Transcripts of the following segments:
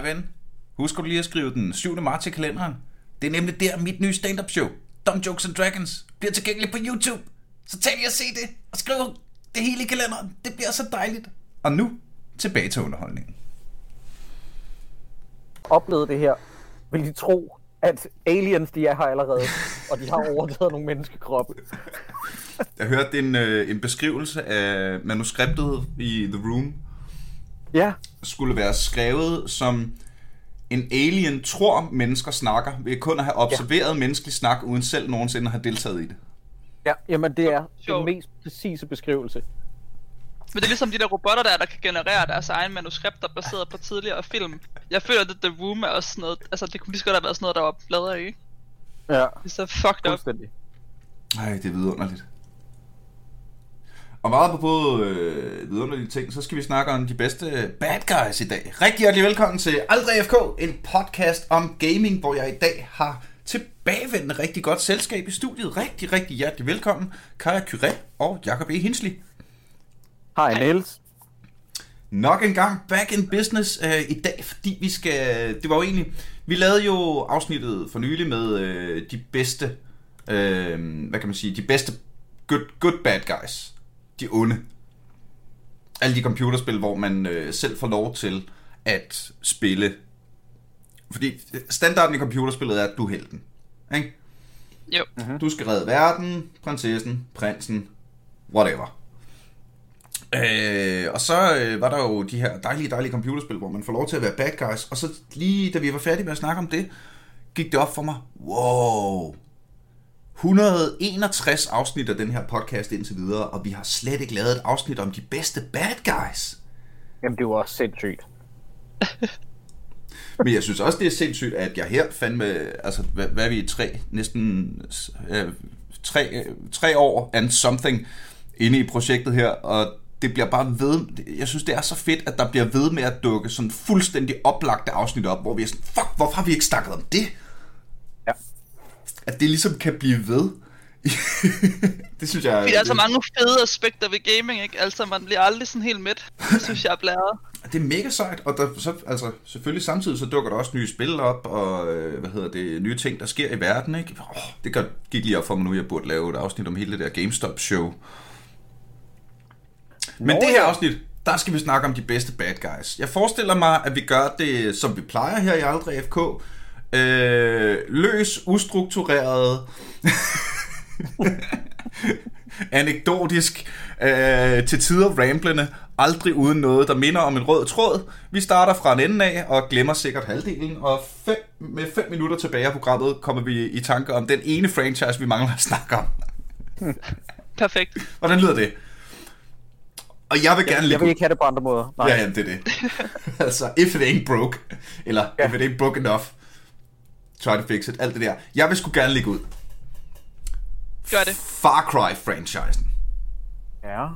Hej ven. Husk du lige at skrive den 7. marts i kalenderen. Det er nemlig der, mit nye stand-up show, Dumb Jokes and Dragons, bliver tilgængeligt på YouTube. Så tag lige og se det, og skriv det hele i kalenderen. Det bliver så dejligt. Og nu, tilbage til underholdningen. Oplevet det her, vil de tro, at aliens de er her allerede, og de har overtaget nogle menneskekroppe. Jeg hørte en, øh, en beskrivelse af manuskriptet i The Room. Ja. Skulle være skrevet som en alien tror mennesker snakker, ved kun at have observeret ja. menneskelig snak, uden selv nogensinde at have deltaget i det. Ja, jamen det er den mest præcise beskrivelse. Men det er ligesom de der robotter der, der kan generere deres egen manuskripter baseret på tidligere film. Jeg føler, at The Room er også sådan noget, altså det kunne lige så godt have været sådan noget, der var bladret i. Ja. Det er så fucked up. Nej, det er vidunderligt. Og meget på både øh, vidunderlige ting, så skal vi snakke om de bedste bad guys i dag. Rigtig hjertelig velkommen til Aldrig FK, en podcast om gaming, hvor jeg i dag har tilbagevendende rigtig godt selskab i studiet. Rigtig, rigtig hjertelig velkommen, Kaja Kyre og Jakob E. Hinsley. Hej Niels. Nok en gang back in business øh, i dag, fordi vi skal... Det var jo egentlig... Vi lavede jo afsnittet for nylig med øh, de bedste... Øh, hvad kan man sige? De bedste good, good bad guys. De onde. Alle de computerspil, hvor man øh, selv får lov til at spille. Fordi standarden i computerspillet er, at du er helten. Ikke? Jo. Uh-huh. Du skal redde verden, prinsessen, prinsen, whatever. Øh, og så øh, var der jo de her dejlige, dejlige computerspil, hvor man får lov til at være bad guys. Og så lige da vi var færdige med at snakke om det, gik det op for mig, wow, 161 afsnit af den her podcast indtil videre, og vi har slet ikke lavet et afsnit om de bedste bad guys. Jamen, det var også sindssygt. Men jeg synes også, det er sindssygt, at jeg her fandt med, altså, hvad, hvad er vi i tre, næsten øh, tre, tre år and something inde i projektet her, og det bliver bare ved, jeg synes det er så fedt, at der bliver ved med at dukke sådan fuldstændig oplagte afsnit op, hvor vi er sådan, fuck, hvorfor har vi ikke snakket om det? Ja. At det ligesom kan blive ved. det synes jeg... Fordi der er så mange fede aspekter ved gaming, ikke? Altså, man bliver aldrig sådan helt midt. Det synes jeg er blæret. Det er mega sejt, og der, så, altså, selvfølgelig samtidig så dukker der også nye spil op, og øh, hvad hedder det, nye ting, der sker i verden, ikke? Oh, det gør, gik lige op for mig nu, jeg burde lave et afsnit om hele det der GameStop-show. Men Nå, det her afsnit, der skal vi snakke om de bedste bad guys. Jeg forestiller mig, at vi gør det, som vi plejer her i Aldrig FK. Øh, løs, ustruktureret, anekdotisk, øh, til tider ramblende, aldrig uden noget, der minder om en rød tråd. Vi starter fra en ende af og glemmer sikkert halvdelen, og fem, med fem minutter tilbage af programmet kommer vi i tanke om den ene franchise, vi mangler at snakke om. Perfekt. Hvordan lyder det? Og jeg vil gerne Jeg, jeg vil ikke have det på andre måder. Nej. Ja, ja, det er det. altså, if it ain't broke, eller ja. if it ain't broke enough, try to fix it, alt det der. Jeg vil sgu gerne ligge ud. Gør det. Far Cry-franchisen. Ja.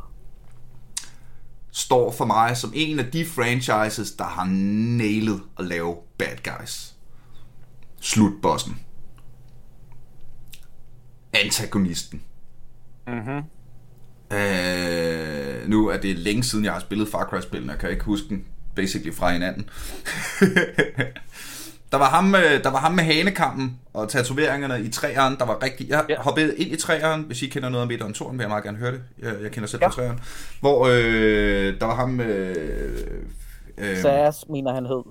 Står for mig som en af de franchises, der har nailet at lave bad guys. Slutbossen. Antagonisten. Mhm. Øh, nu er det længe siden, jeg har spillet Far Cry-spillene. Jeg kan ikke huske den basically fra hinanden. der, var ham, der var ham med hanekampen og tatoveringerne i træerne, der var rigtig... Jeg ja. hoppede ind i træerne, hvis I kender noget om Edderen Toren, vil jeg meget gerne høre det. Jeg, jeg kender selv ja. på træerne. Hvor øh, der var ham... Øh, øh, Sass, mener han hed.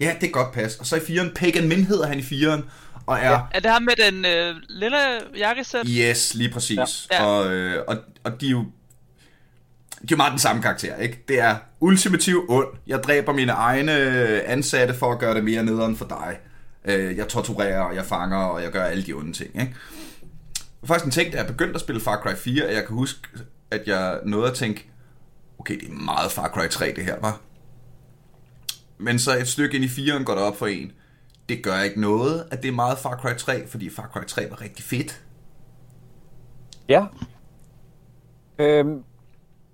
Ja, det er godt pas. Og så i firen, Pagan Min hedder han i firen. Og er... Ja. Er det ham med den øh, lille jakkesæt? Yes, lige præcis. Ja. Og, øh, og, og de er jo de er jo meget den samme karakter, ikke? Det er ultimativ ond. Jeg dræber mine egne øh, ansatte for at gøre det mere nederen for dig. Øh, jeg torturerer, og jeg fanger, og jeg gør alle de onde ting, ikke? Og faktisk en ting, da jeg begyndte at spille Far Cry 4, at jeg kan huske, at jeg nåede at tænke, okay, det er meget Far Cry 3 det her, var. Men så et stykke ind i 4'eren går det op for en det gør ikke noget, at det er meget Far Cry 3, fordi Far Cry 3 var rigtig fedt. Ja. Øhm,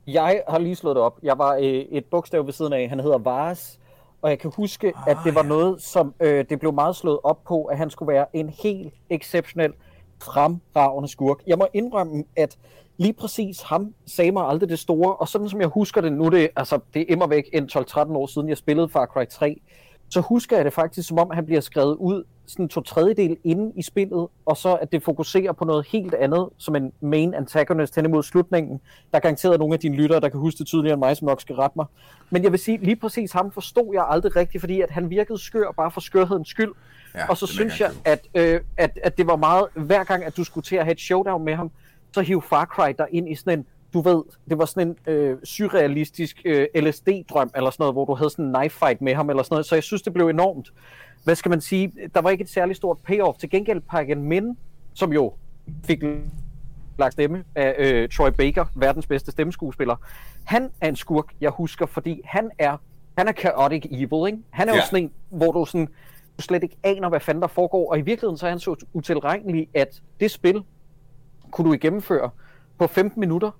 jeg har lige slået det op. Jeg var øh, et bogstav ved siden af. Han hedder Vares. Og jeg kan huske, oh, at det var ja. noget, som øh, det blev meget slået op på, at han skulle være en helt exceptionel, fremragende skurk. Jeg må indrømme, at lige præcis ham sagde mig aldrig det store, og sådan som jeg husker det nu, det, altså, det er immer væk en 12-13 år siden, jeg spillede Far Cry 3, så husker jeg det faktisk, som om han bliver skrevet ud sådan to tredjedel inde i spillet, og så at det fokuserer på noget helt andet, som en main antagonist hen imod slutningen. Der er garanteret nogle af dine lyttere, der kan huske det tydeligere end mig, som nok skal rette mig. Men jeg vil sige, lige præcis ham forstod jeg aldrig rigtigt, fordi at han virkede skør bare for skørhedens skyld. Ja, og så synes jeg, at, øh, at, at det var meget, hver gang at du skulle til at have et showdown med ham, så hiv Far Cry der ind i sådan en, du ved, det var sådan en øh, surrealistisk øh, LSD-drøm, eller sådan noget, hvor du havde sådan en knife fight med ham, eller sådan noget, så jeg synes, det blev enormt. Hvad skal man sige? Der var ikke et særligt stort payoff. Til gengæld Pagan Min, som jo fik lagt stemme af øh, Troy Baker, verdens bedste stemmeskuespiller. Han er en skurk, jeg husker, fordi han er han er chaotic evil, ikke? Han er ja. jo sådan en, hvor du sådan, du slet ikke aner, hvad fanden der foregår, og i virkeligheden så er han så utilregnelig, at det spil kunne du gennemføre på 15 minutter,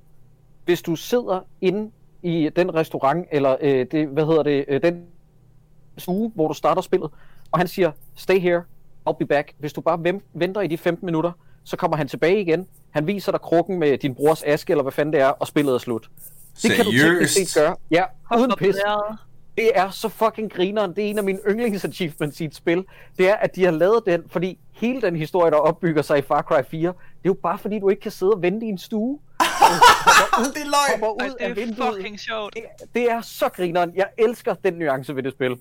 hvis du sidder inde i den restaurant, eller øh, det, hvad hedder det, øh, den stue, hvor du starter spillet, og han siger, stay here, I'll be back. Hvis du bare venter i de 15 minutter, så kommer han tilbage igen. Han viser dig krukken med din brors aske, eller hvad fanden det er, og spillet er slut. Det Seriøst? kan du teknisk set gøre. Ja, uden pis. Det er så fucking grineren. Det er en af mine yndlingsachievements i et spil. Det er, at de har lavet den, fordi hele den historie, der opbygger sig i Far Cry 4, det er jo bare fordi, du ikke kan sidde og vente i en stue. Det er løgn! Ud det er vinduet. fucking sjovt. Det, det er så grineren. Jeg elsker den nuance ved det spil.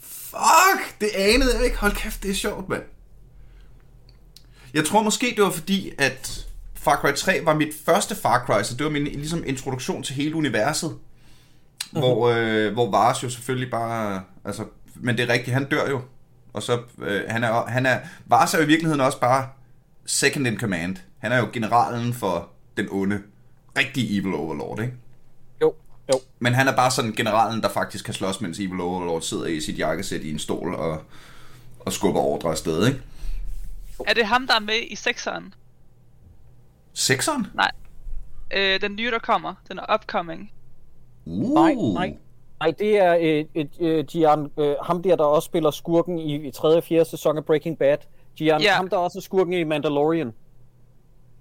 Fuck! Det anede jeg ikke. Hold kæft, det er sjovt, mand. Jeg tror måske, det var fordi, at Far Cry 3 var mit første Far Cry, så det var min ligesom, introduktion til hele universet. Mm-hmm. Hvor, øh, hvor Vars jo selvfølgelig bare... Altså, men det er rigtigt, han dør jo. Og så, øh, han er, han er, Vars er jo i virkeligheden også bare second in command. Han er jo generalen for den onde, rigtige Evil Overlord, ikke? Jo, jo. Men han er bare sådan generalen, der faktisk kan slås, mens Evil Overlord sidder i sit jakkesæt i en stol og, og skubber ordre afsted, ikke? Er det ham, der er med i sekseren? Sekseren? Nej. Øh, den nye, der kommer. Den er upcoming. Uh. Nej, nej. Nej, det er et, et, et, Gian, øh, ham der, der også spiller skurken i, i 3. og 4. sæson af Breaking Bad. Gian, ja. ham der også er skurken i Mandalorian.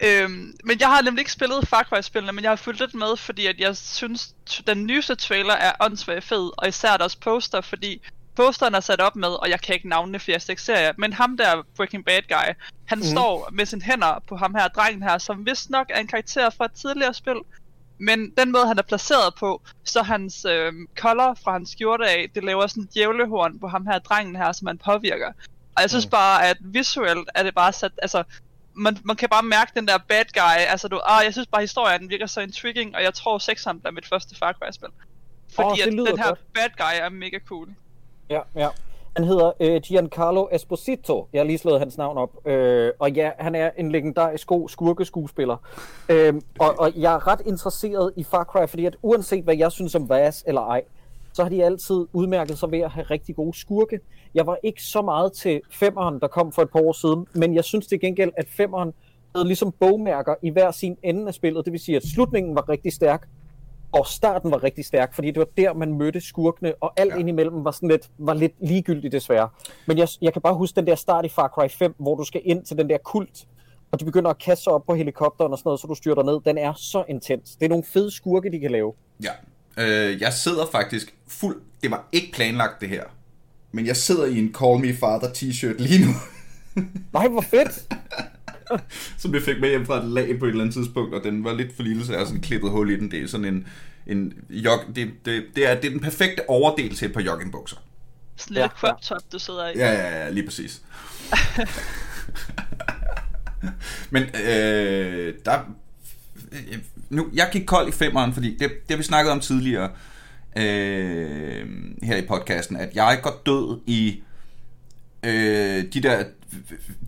Øhm, men jeg har nemlig ikke spillet Far Cry-spillene, men jeg har fulgt lidt med, fordi at jeg synes, den nyeste trailer er åndssvagt fed, og især deres poster, fordi posteren er sat op med, og jeg kan ikke navnene, for jeg ikke serier, men ham der Breaking Bad guy, han mm. står med sine hænder på ham her, drengen her, som vist nok er en karakter fra et tidligere spil, men den måde, han er placeret på, så hans øh, collar fra hans skjorte af, det laver sådan en djævlehorn på ham her, drengen her, som man påvirker. Og jeg synes mm. bare, at visuelt er det bare sat, altså, man, man kan bare mærke den der bad guy, altså du, ah, jeg synes bare, historien virker så intriguing, og jeg tror 6'eren bliver mit første Far Cry-spil. Fordi oh, at den her godt. bad guy er mega cool. Ja, ja. Han hedder øh, Giancarlo Esposito. Jeg har lige slået hans navn op. Øh, og ja, han er en legendarisk god skurkeskuespiller. Øh, og, og jeg er ret interesseret i Far Cry, fordi at uanset hvad jeg synes om Vas eller ej, så har de altid udmærket sig ved at have rigtig gode skurke. Jeg var ikke så meget til femeren, der kom for et par år siden, men jeg synes til gengæld, at femeren havde ligesom bogmærker i hver sin ende af spillet. Det vil sige, at slutningen var rigtig stærk, og starten var rigtig stærk, fordi det var der, man mødte skurkene, og alt ja. indimellem var, sådan lidt, var lidt ligegyldigt desværre. Men jeg, jeg kan bare huske den der start i Far Cry 5, hvor du skal ind til den der kult, og de begynder at kaste sig op på helikopteren og sådan noget, så du styrter ned. Den er så intens. Det er nogle fede skurke, de kan lave. Ja. Øh, jeg sidder faktisk fuld... Det var ikke planlagt, det her. Men jeg sidder i en Call Me Father t-shirt lige nu. Nej, hvor fedt! som jeg fik med hjem fra et lag på et eller andet tidspunkt, og den var lidt for lille, så jeg har sådan klippet hul i den. Det er sådan en, en jog, det, det, det, er, det er den perfekte overdel til et par joggingbukser. Sådan en crop top, du sidder i. Ja, ja, ja, lige præcis. Men øh, der... Nu, jeg gik kold i femeren, fordi det, det vi snakket om tidligere øh, her i podcasten, at jeg går død i øh, de der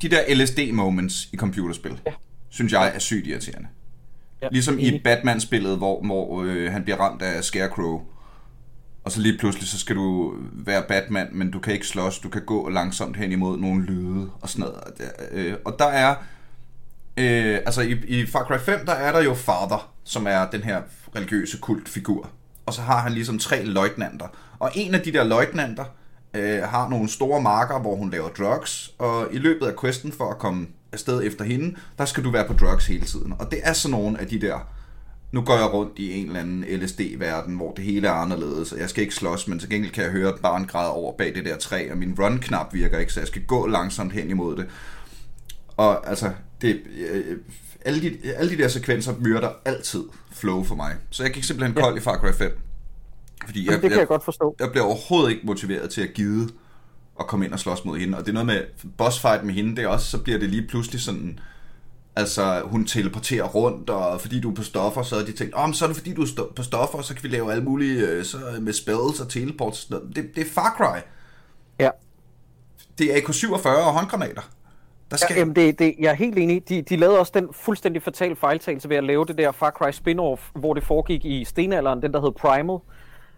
de der LSD-moments i computerspil, ja. synes jeg er sygt irriterende. Ja. Ligesom i Batman-spillet, hvor, hvor øh, han bliver ramt af Scarecrow, og så lige pludselig, så skal du være Batman, men du kan ikke slås, du kan gå langsomt hen imod nogle lyde og sådan noget. Øh, og der er, øh, altså i, i Far Cry 5, der er der jo Father, som er den her religiøse kultfigur. Og så har han ligesom tre løjtnanter. Og en af de der løjtnanter, øh, har nogle store marker, hvor hun laver drugs, og i løbet af questen for at komme afsted efter hende, der skal du være på drugs hele tiden. Og det er sådan nogle af de der nu går jeg rundt i en eller anden LSD-verden, hvor det hele er anderledes, og jeg skal ikke slås, men til gengæld kan jeg høre et barn græde over bag det der træ, og min run-knap virker ikke, så jeg skal gå langsomt hen imod det. Og altså, det, øh, alle, de, alle de der sekvenser myrder altid flow for mig. Så jeg gik simpelthen kold ja. i Far Cry 5. Fordi jeg, det kan jeg, jeg godt forstå. Jeg bliver overhovedet ikke motiveret til at gide at komme ind og slås mod hende. Og det er noget med boss fight med hende, det er også, så bliver det lige pludselig sådan, altså hun teleporterer rundt, og fordi du er på stoffer, så er de tænkt, oh, så er det fordi du er på stoffer, så kan vi lave alle mulige, øh, så med spells og teleport, sådan noget. Det, det er Far Cry. Ja. Det er AK-47 og håndgranater. Der skal... ja, jamen det, det, jeg er helt enig. De, de lavede også den fuldstændig fatale fejltagelse ved at lave det der Far Cry spin-off, hvor det foregik i stenalderen, den der hed Primal,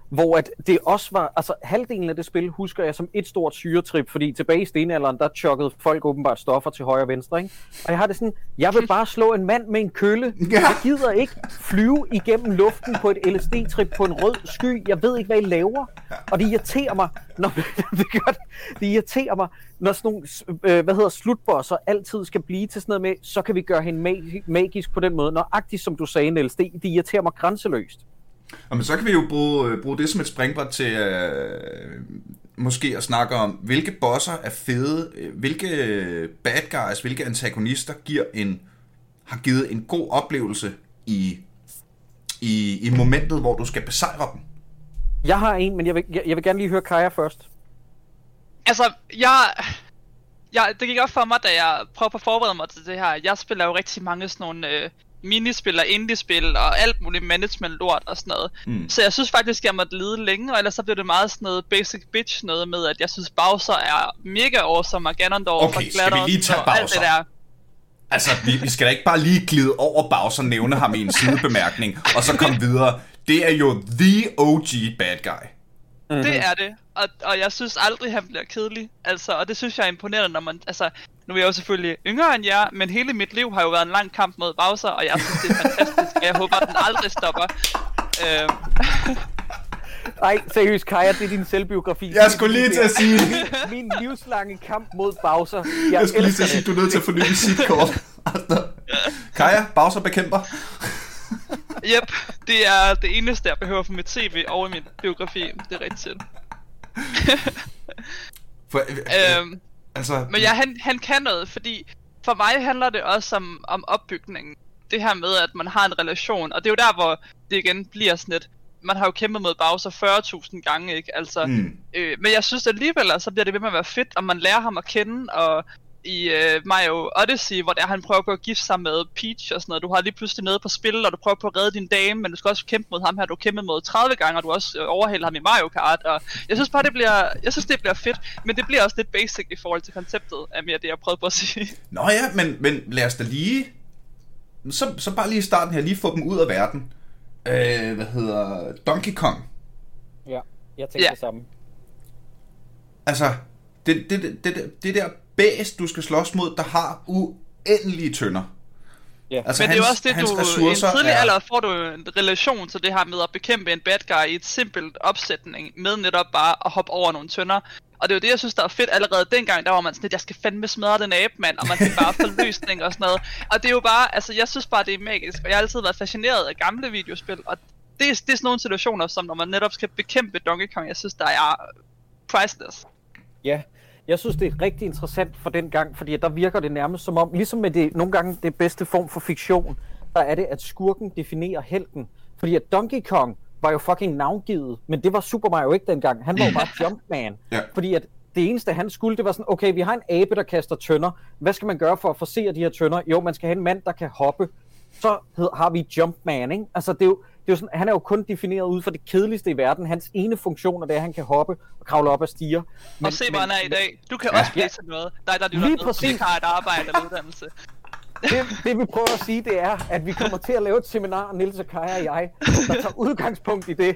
hvor at det også var, altså halvdelen af det spil husker jeg som et stort syretrip, fordi tilbage i stenalderen, der chokkede folk åbenbart stoffer til højre og venstre, ikke? Og jeg har det sådan, jeg vil bare slå en mand med en kølle. Jeg gider ikke flyve igennem luften på et LSD-trip på en rød sky. Jeg ved ikke, hvad I laver. Og det irriterer mig, når det gør det. Det irriterer mig, når sådan nogle, øh, hvad hedder, slutbosser altid skal blive til sådan noget med, så kan vi gøre hende magisk på den måde. Nøjagtigt som du sagde, Niels, det, det irriterer mig grænseløst. Men så kan vi jo bruge, øh, bruge det som et springbræt til øh, måske at snakke om, hvilke bosser er fede, øh, hvilke bad guys, hvilke antagonister giver en, har givet en god oplevelse i, i, i momentet, hvor du skal besejre dem. Jeg har en, men jeg vil, jeg, jeg vil gerne lige høre Kaja først. Altså, jeg, jeg, det gik op for mig, da jeg prøvede at forberede mig til det her. Jeg spiller jo rigtig mange sådan nogle øh, minispil og indie-spil og alt muligt management-lort og sådan noget. Mm. Så jeg synes faktisk, jeg måtte lide længe, og ellers så blev det meget sådan noget basic bitch noget med, at jeg synes Bowser er mega awesome, og Ganondorf okay, og skal vi lige tage Bowser? alt det der. Altså, vi, vi skal da ikke bare lige glide over Bowser, nævne ham i en sidebemærkning, og så komme videre. Det er jo the OG bad guy. Mm-hmm. Det er det, og, og jeg synes aldrig, han bliver kedelig. Altså, og det synes jeg er imponerende, når man... Altså, nu er jeg jo selvfølgelig yngre end jer, men hele mit liv har jo været en lang kamp mod Bowser, og jeg synes, det er fantastisk, og jeg håber, at den aldrig stopper. Øhm. Ej, seriøst, Kaja, det er din selvbiografi. Jeg skulle lige til at sige Min livslange kamp mod Bowser. Jeg, jeg skulle lige til at sige, at du er nødt til at få nyt visitkort. Kaja, Bowser bekæmper. Yep, det er det eneste, jeg behøver for mit CV og i min biografi. Det er rigtigt. for, øh, øhm, altså... Men ja, han, han kan noget, fordi for mig handler det også om, om opbygningen. Det her med, at man har en relation, og det er jo der, hvor det igen bliver sådan lidt, man har jo kæmpet mod Bowser 40.000 gange, ikke? Altså, mm. øh, men jeg synes alligevel, så bliver det ved med at være fedt, og man lærer ham at kende, og i uh, Mario Odyssey, hvor der han prøver på at gifte sig med Peach og sådan noget. Du har lige pludselig noget på spil, og du prøver på at redde din dame, men du skal også kæmpe mod ham her. Du har kæmpet mod 30 gange, og du også uh, overhælder ham i Mario Kart. Og jeg synes bare, det bliver, jeg synes, det bliver fedt, men det bliver også lidt basic i forhold til konceptet af mere det, jeg prøvede på at sige. Nå ja, men, men lad os da lige... Så, så bare lige i starten her, lige få dem ud af verden. Øh, hvad hedder... Donkey Kong. Ja, jeg tænker ja. det samme. Altså, det, det, det, det, det der bæs, du skal slås mod, der har uendelige tønder. Ja. Altså, Men hans, det er jo også det, du i en tidlig er... alder får du en relation til det her med at bekæmpe en bad guy i et simpelt opsætning, med netop bare at hoppe over nogle tønder. Og det er jo det, jeg synes, der er fedt allerede dengang, der var man sådan lidt, jeg skal fandme smadre den abe, mand, og man skal bare få løsning og sådan noget. Og det er jo bare, altså jeg synes bare, det er magisk, og jeg har altid været fascineret af gamle videospil, og det er, det er sådan nogle situationer, som når man netop skal bekæmpe Donkey Kong, jeg synes, der er priceless. Ja, jeg synes, det er rigtig interessant for den gang, fordi der virker det nærmest som om, ligesom med det nogle gange det bedste form for fiktion, der er det, at skurken definerer helten. Fordi at Donkey Kong var jo fucking navngivet, men det var Super Mario ikke dengang. Han var jo bare Jumpman. ja. Fordi at det eneste, han skulle, det var sådan, okay, vi har en abe, der kaster tønder. Hvad skal man gøre for at forsere de her tønder? Jo, man skal have en mand, der kan hoppe. Så har vi Jumpman, ikke? Altså, det er jo, det er jo sådan, han er jo kun defineret ud for det kedeligste i verden. Hans ene funktion er det, at han kan hoppe og kravle op og stiger. Men, og se, hvor han er i dag. Du kan ja. også blive til noget. Der er der, du Lige præcis. har et arbejde eller uddannelse. Det, det vi prøver at sige, det er, at vi kommer til at lave et seminar, Nils og Kaja og jeg, der tager udgangspunkt i det.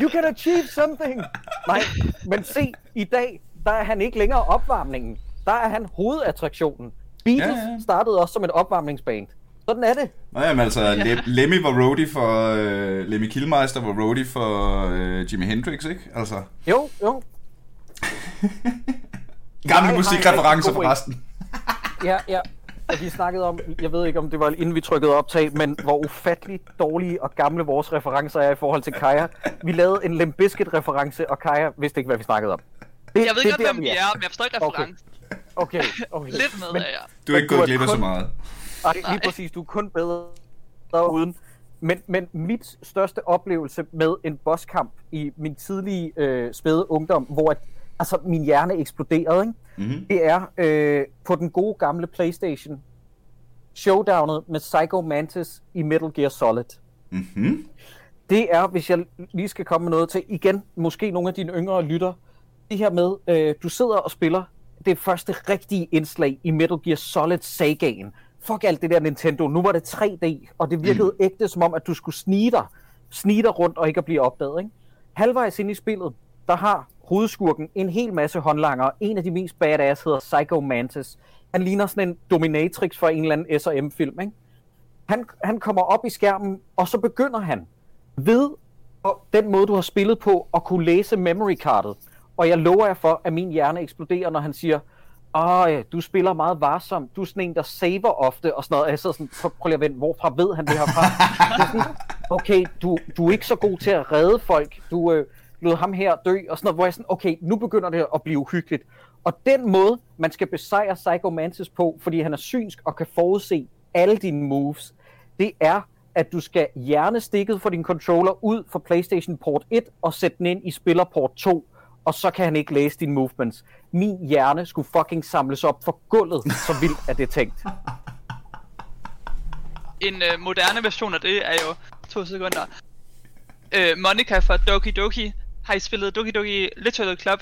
You can achieve something! Nej, men se, i dag, der er han ikke længere opvarmningen. Der er han hovedattraktionen. Beatles ja, ja. startede også som et opvarmningsband. Sådan er det. Nå jamen altså, ja. Lemmy var roadie for... Uh, Lemmy Kilmeister var roadie for uh, Jimi Hendrix, ikke? Altså. Jo, jo. Gamle musikreferencer for resten. ja, ja. at vi snakkede om, jeg ved ikke om det var inden vi trykkede optag, men hvor ufatteligt dårlige og gamle vores referencer er i forhold til Kaja. Vi lavede en Limbiskit reference, og Kaja vidste ikke, hvad vi snakkede om. Det, jeg ved ikke, hvem vi er, men jeg forstår ikke referencen. Okay, okay. okay. Lidt med, men, ja. Du er ikke gået glip af så meget. Nej, lige præcis. Du er kun bedre uden. Men, men mit største oplevelse med en bosskamp i min tidlige øh, spæde ungdom, hvor at, altså, min hjerne eksploderede, ikke? Mm-hmm. det er øh, på den gode gamle Playstation showdownet med Psycho Mantis i Metal Gear Solid. Mm-hmm. Det er, hvis jeg lige skal komme med noget til, igen, måske nogle af dine yngre lytter, det her med, øh, du sidder og spiller det første rigtige indslag i Metal Gear Solid sagaen. Fuck alt det der Nintendo. Nu var det 3D, og det virkede mm. ægte som om, at du skulle snige dig, snige dig rundt og ikke at blive opdaget. Ikke? Halvvejs ind i spillet, der har hovedskurken en hel masse håndlanger. En af de mest badass hedder Psycho Mantis. Han ligner sådan en dominatrix for en eller anden S&M-film. Ikke? Han, han kommer op i skærmen, og så begynder han ved den måde, du har spillet på, at kunne læse memory cardet. Og jeg lover jer for, at min hjerne eksploderer, når han siger, Åh, du spiller meget varsomt. Du er sådan en, der saver ofte og sådan noget. Og jeg sidder sådan, prøv lige at vente, hvorfra ved han det her fra? Det sådan, okay, du, du er ikke så god til at redde folk. Du øh, lod ham her dø og sådan noget. Hvor jeg sådan, okay, nu begynder det at blive uhyggeligt. Og den måde, man skal besejre Psycho Mantis på, fordi han er synsk og kan forudse alle dine moves, det er, at du skal hjernestikket for din controller ud fra PlayStation Port 1 og sætte den ind i spiller port 2 og så kan han ikke læse dine movements. Min hjerne skulle fucking samles op for gulvet, så vildt er det tænkt. En øh, moderne version af det er jo to sekunder. Øh, Monica fra Doki Doki. Har I spillet Doki Doki Literature Club?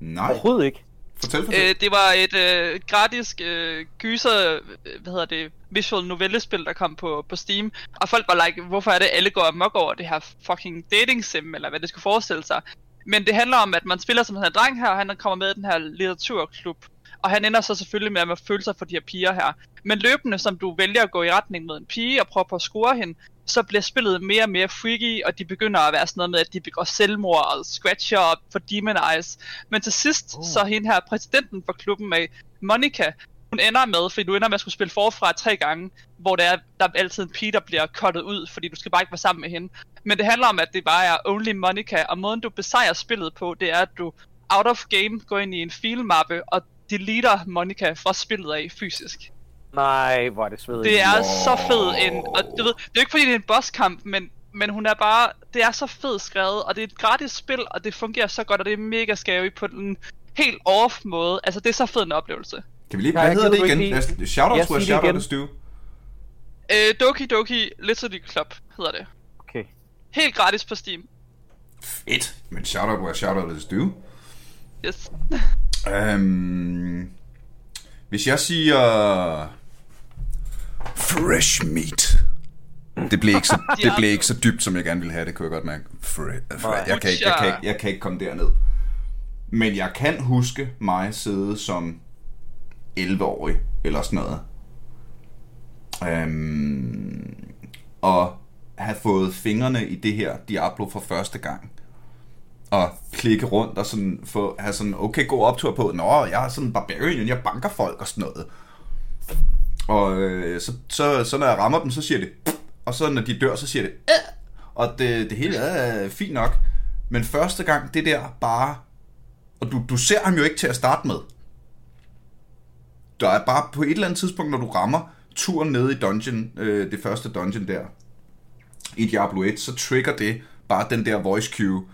Nej. Overhovedet ikke. Fortæl, fortæl. Øh, det var et øh, gratis øh, gyser, øh, hvad hedder det, visual novellespil, der kom på, på Steam. Og folk var like, hvorfor er det, alle går amok over det her fucking dating sim, eller hvad det skulle forestille sig. Men det handler om, at man spiller som den her dreng her, og han kommer med i den her litteraturklub. Og han ender så selvfølgelig med at føle sig for de her piger her. Men løbende, som du vælger at gå i retning mod en pige og prøve på at score hende, så bliver spillet mere og mere freaky, og de begynder at være sådan noget med, at de begår selvmord og scratcher op for Demon Eyes. Men til sidst, oh. så hende her præsidenten for klubben med Monica, hun ender med, fordi du ender med at skulle spille forfra tre gange, hvor der er, der er altid en pige, der bliver cuttet ud, fordi du skal bare ikke være sammen med hende. Men det handler om, at det bare er Only Monica, og måden du besejrer spillet på, det er, at du out of game går ind i en filmappe og deleter Monica fra spillet af fysisk. Nej, hvor er det svedigt. Det er wow. så fed en, og du ved, det er ikke fordi det er en bosskamp, men, men hun er bare, det er så fedt skrevet, og det er et gratis spil, og det fungerer så godt, og det er mega scary på den helt off måde. Altså, det er så fed en oplevelse. Kan vi lige, hvad hedder det igen? Lige... Shoutout to shout out to Stu. Øh, Doki Doki Literature Club hedder det. Okay. Helt gratis på Steam. Fedt. Men shoutout to shout out to Stu. Yes. um, hvis jeg siger... Fresh meat. Det blev ikke så, det blev ikke så dybt, som jeg gerne ville have det, kunne jeg godt mærke. Fresh, fresh. Jeg, kan ikke, jeg, kan ikke, jeg kan ikke komme derned. Men jeg kan huske mig sidde som 11-årig, eller sådan noget. Øhm, og have fået fingrene i det her Diablo for første gang. Og klikke rundt og sådan få, have sådan, okay, god optur på, nå, jeg er sådan en barbarian, jeg banker folk og sådan noget. Og øh, så, så, så når jeg rammer dem, så siger det, og så når de dør, så siger det, Æh! Øh. og det, det hele er øh, fint nok. Men første gang, det der bare, og du, du ser ham jo ikke til at starte med der er bare på et eller andet tidspunkt, når du rammer turen ned i dungeon, øh, det første dungeon der, i Diablo 1, så trigger det bare den der voice cue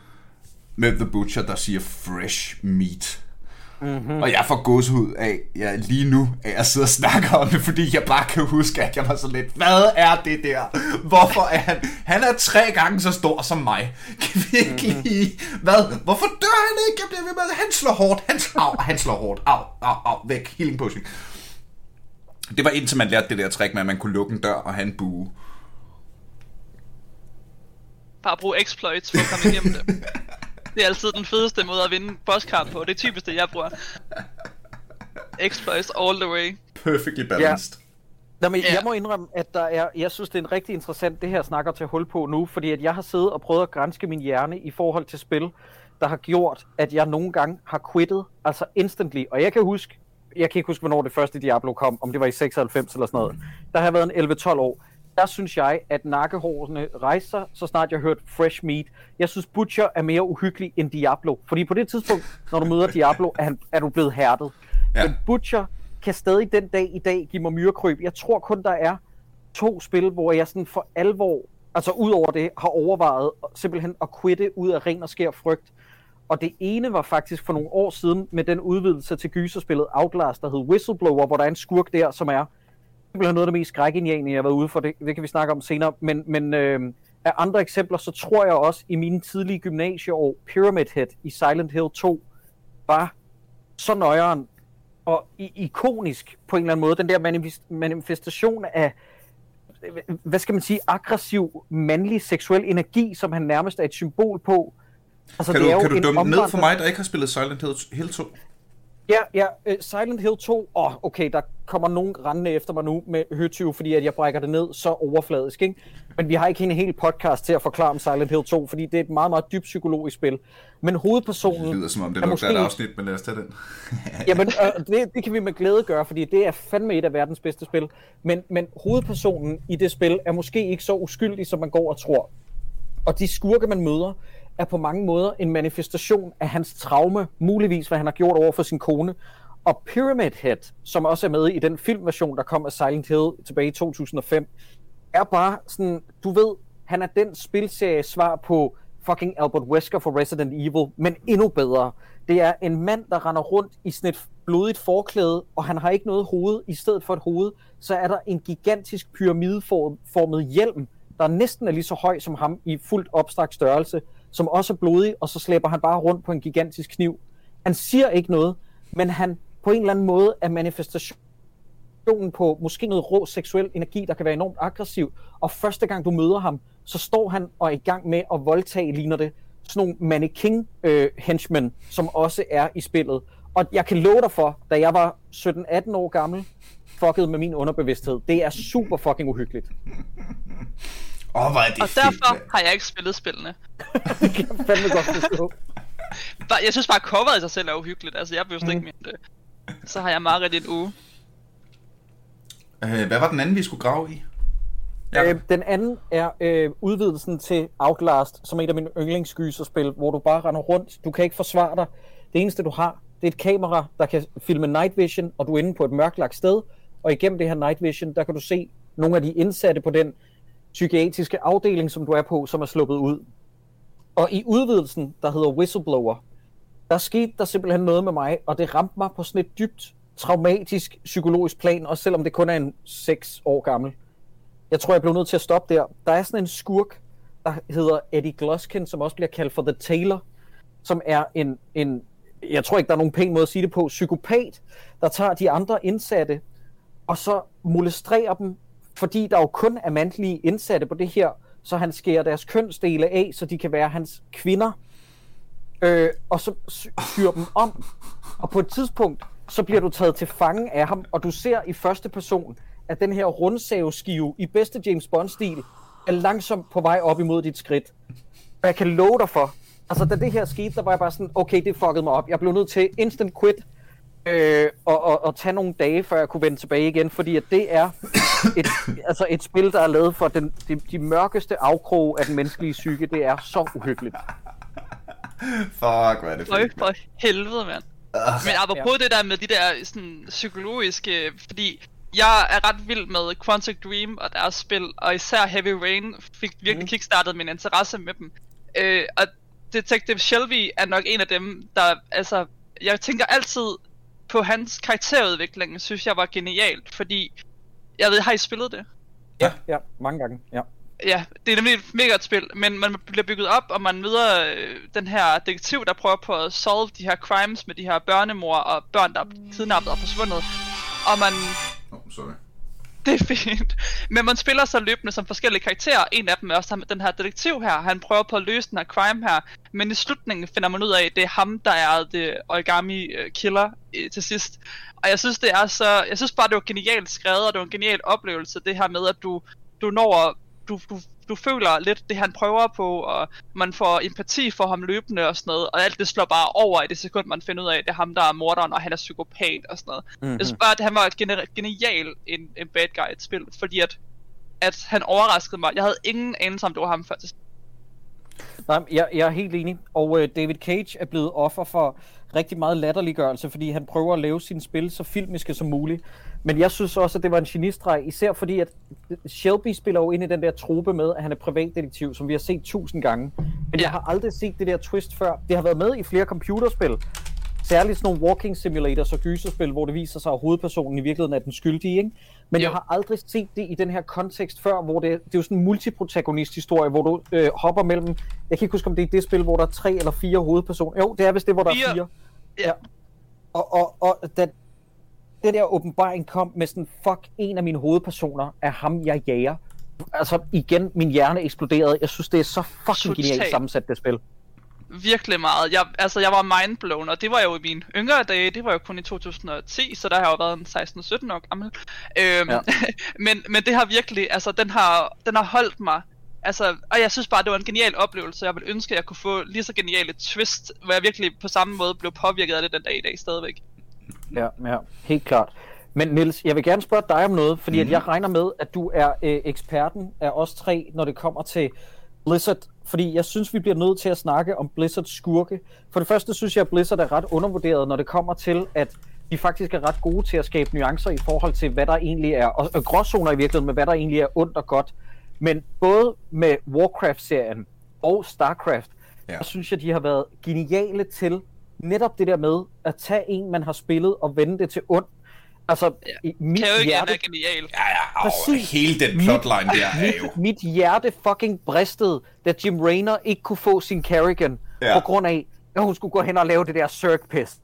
med The Butcher, der siger fresh meat. Mm-hmm. Og jeg får gåsehud af, ja, lige nu, at jeg sidder og snakker om det, fordi jeg bare kan huske, at jeg var så lidt, hvad er det der? Hvorfor er han? Han er tre gange så stor som mig. Kan vi ikke mm-hmm. lige... Hvad? Hvorfor dør han ikke? Jeg bliver ved med, han slår hårdt. Han, au, han slår hårdt. Au, au, au, væk. Healing potion. Det var indtil man lærte det der trick med, at man kunne lukke en dør og have en bue. Bare brug exploits for at komme igennem det. Det er altid den fedeste måde at vinde bosskamp på. Det er typisk det, jeg bruger. Exploits all the way. Perfectly balanced. Ja. Nå, men ja. jeg må indrømme, at der er, jeg synes, det er en rigtig interessant, det her snakker til hul på nu, fordi at jeg har siddet og prøvet at grænske min hjerne i forhold til spil, der har gjort, at jeg nogle gange har quittet, altså instantly. Og jeg kan huske, jeg kan ikke huske, hvornår det første Diablo kom, om det var i 96 eller sådan noget. Der har været en 11-12 år. Der synes jeg, at nakkehårene rejser, så snart jeg hørt Fresh Meat. Jeg synes, Butcher er mere uhyggelig end Diablo. Fordi på det tidspunkt, når du møder Diablo, er, han, er du blevet hærdet. Ja. Men Butcher kan stadig den dag i dag give mig myrekryb. Jeg tror kun, der er to spil, hvor jeg sådan for alvor, altså ud over det, har overvejet simpelthen at quitte ud af ren og skær frygt. Og det ene var faktisk for nogle år siden med den udvidelse til gyserspillet Outlast, der hed Whistleblower, hvor der er en skurk der, som er simpelthen noget af det mest skrækindjagende, jeg har været ude for. Det, det kan vi snakke om senere. Men, men øh, af andre eksempler, så tror jeg også i mine tidlige gymnasieår, Pyramid Head i Silent Hill 2 var så nøjeren og ikonisk på en eller anden måde. Den der manifest, manifestation af, hvad skal man sige, aggressiv mandlig seksuel energi, som han nærmest er et symbol på. Altså, kan du, det er kan du dømme ned for mig, der ikke har spillet Silent Hill 2? Ja, ja, uh, Silent Hill 2, åh, oh, okay, der kommer nogen rendende efter mig nu med høtyve, fordi at jeg brækker det ned så overfladisk, ikke? Men vi har ikke en hel podcast til at forklare om Silent Hill 2, fordi det er et meget, meget dybt psykologisk spil. Men hovedpersonen... Det lyder som om, det er måske... et afsnit, men lad os tage den. Jamen, uh, det, det kan vi med glæde gøre, fordi det er fandme et af verdens bedste spil. Men, men hovedpersonen i det spil er måske ikke så uskyldig, som man går og tror. Og de skurke, man møder, er på mange måder en manifestation af hans traume, muligvis hvad han har gjort over for sin kone. Og Pyramid Head, som også er med i den filmversion, der kom af Silent Hill tilbage i 2005, er bare sådan, du ved, han er den spilserie svar på fucking Albert Wesker for Resident Evil, men endnu bedre. Det er en mand, der render rundt i sådan et blodigt forklæde, og han har ikke noget hoved. I stedet for et hoved, så er der en gigantisk pyramideformet hjelm, der næsten er lige så høj som ham i fuldt opstrakt størrelse, som også er blodig, og så slæber han bare rundt på en gigantisk kniv. Han siger ikke noget, men han på en eller anden måde er manifestationen på måske noget rå seksuel energi, der kan være enormt aggressiv, og første gang du møder ham, så står han og er i gang med at voldtage, ligner det, sådan nogle mannequin øh, henchmen, som også er i spillet. Og jeg kan love dig for, da jeg var 17-18 år gammel, fucket med min underbevidsthed. Det er super fucking uhyggeligt. Åh, oh, hvor er det Og fedt, derfor mand. har jeg ikke spillet spillene. det kan jeg fandme godt forstå. Jeg synes bare, at coveret i sig selv er uhyggeligt. Altså, jeg behøver mm. ikke mere det. Så har jeg meget en uge. Øh, hvad var den anden, vi skulle grave i? Øh, den anden er øh, udvidelsen til Outlast, som er et af mine yndlingsgyserspil, hvor du bare render rundt. Du kan ikke forsvare dig. Det eneste, du har, det er et kamera, der kan filme night vision, og du er inde på et mørklagt sted. Og igennem det her night vision, der kan du se nogle af de indsatte på den psykiatriske afdeling, som du er på, som er sluppet ud. Og i udvidelsen, der hedder Whistleblower, der skete der simpelthen noget med mig, og det ramte mig på sådan et dybt traumatisk psykologisk plan, også selvom det kun er en 6 år gammel. Jeg tror, jeg blev nødt til at stoppe der. Der er sådan en skurk, der hedder Eddie Gloskin, som også bliver kaldt for The Tailor, som er en, en jeg tror ikke, der er nogen pæn måde at sige det på, psykopat, der tager de andre indsatte, og så molestrerer dem, fordi der jo kun er mandlige indsatte på det her, så han skærer deres kønsdele af, så de kan være hans kvinder, øh, og så syr dem om. Og på et tidspunkt, så bliver du taget til fange af ham, og du ser i første person, at den her rundsaveskive i bedste James Bond-stil er langsomt på vej op imod dit skridt. Og jeg kan love dig for, altså da det her skete, der var jeg bare sådan, okay, det fuckede mig op. Jeg blev nødt til instant quit, øh, og, og, og tage nogle dage, før jeg kunne vende tilbage igen, fordi at det er et, altså et spil, der er lavet for den, de, de mørkeste afkrog af den menneskelige psyke. Det er så uhyggeligt. Fuck, hvor er det fedt. for mand. helvede, mand. Ah, Men apropos det der med de der sådan, psykologiske, fordi jeg er ret vild med Quantic Dream og deres spil, og især Heavy Rain fik virkelig Mm. kickstartet min interesse med dem. Øh, og Detective Shelby er nok en af dem, der, altså, jeg tænker altid på hans karakterudvikling, synes jeg var genialt, fordi, jeg ved, har I spillet det? Ja, ja, mange gange. Ja. Ja, det er nemlig et mega godt spil, men man bliver bygget op, og man møder øh, den her detektiv, der prøver på at solve de her crimes med de her børnemor og børn, der er kidnappet og forsvundet. Og man... Oh, sorry. Det er fint. Men man spiller så løbende som forskellige karakterer. En af dem er også den her detektiv her. Han prøver på at løse den her crime her. Men i slutningen finder man ud af, at det er ham, der er det origami øh, killer øh, til sidst. Og jeg synes, det er så... Jeg synes bare, det var genialt skrevet, og det var en genial oplevelse, det her med, at du, du når at du, du, du føler lidt det, han prøver på, og man får empati for ham løbende og sådan noget, og alt det slår bare over i det sekund, man finder ud af, at det er ham, der er morderen, og han er psykopat og sådan noget. Mm-hmm. Jeg synes bare, at han var gener- genial en, en bad guy i et spil, fordi at, at han overraskede mig. Jeg havde ingen anelse om, det var ham før til Nej, jeg, jeg er helt enig. Og uh, David Cage er blevet offer for rigtig meget latterliggørelse, fordi han prøver at lave sine spil så filmiske som muligt. Men jeg synes også, at det var en genistreg, især fordi, at Shelby spiller jo ind i den der trope med, at han er privatdetektiv, som vi har set tusind gange. Men jeg har aldrig set det der twist før. Det har været med i flere computerspil, Særligt sådan nogle walking simulators og gyserspil, hvor det viser sig, at hovedpersonen i virkeligheden er den skyldige, ikke? Men jo. jeg har aldrig set det i den her kontekst før, hvor det, det er jo sådan en multiprotagonist historie, hvor du øh, hopper mellem, jeg kan ikke huske, om det er det spil, hvor der er tre eller fire hovedpersoner. Jo, det er vist det, hvor der fire. er fire. Ja. Og, og, og da det der åbenbaring kom med sådan, fuck, en af mine hovedpersoner er ham, jeg jager. Altså igen, min hjerne eksploderede. Jeg synes, det er så fucking genialt sammensat, det spil virkelig meget. Jeg, altså, jeg var mindblown, og det var jo i mine yngre dage, det var jo kun i 2010, så der har jeg jo været en 16-17 år gammel. Øhm, ja. men, men det har virkelig, altså, den har, den har holdt mig. Altså, og jeg synes bare, det var en genial oplevelse. Jeg ville ønske, at jeg kunne få lige så genialt twist, hvor jeg virkelig på samme måde blev påvirket af det den dag i dag stadigvæk. Ja, ja, helt klart. Men Nils, jeg vil gerne spørge dig om noget, fordi mm-hmm. at mhm. jeg regner med, at du er øh, eksperten af os tre, når det kommer til Blizzard fordi jeg synes, vi bliver nødt til at snakke om Blizzards skurke. For det første synes jeg, at Blizzard er ret undervurderet, når det kommer til, at de faktisk er ret gode til at skabe nuancer i forhold til, hvad der egentlig er, og, og gråzoner i virkeligheden med, hvad der egentlig er ondt og godt. Men både med Warcraft-serien og StarCraft, ja. så synes jeg, de har været geniale til netop det der med at tage en, man har spillet, og vende det til ondt, Altså, ja. mit kan jo ikke hjerte... genial. Ja, ja, Præcis. hele den plotline mit, der er jo... Mit hjerte fucking bristede, da Jim Raynor ikke kunne få sin Carrigan, ja. på grund af, at hun skulle gå hen og lave det der Cirque Piss.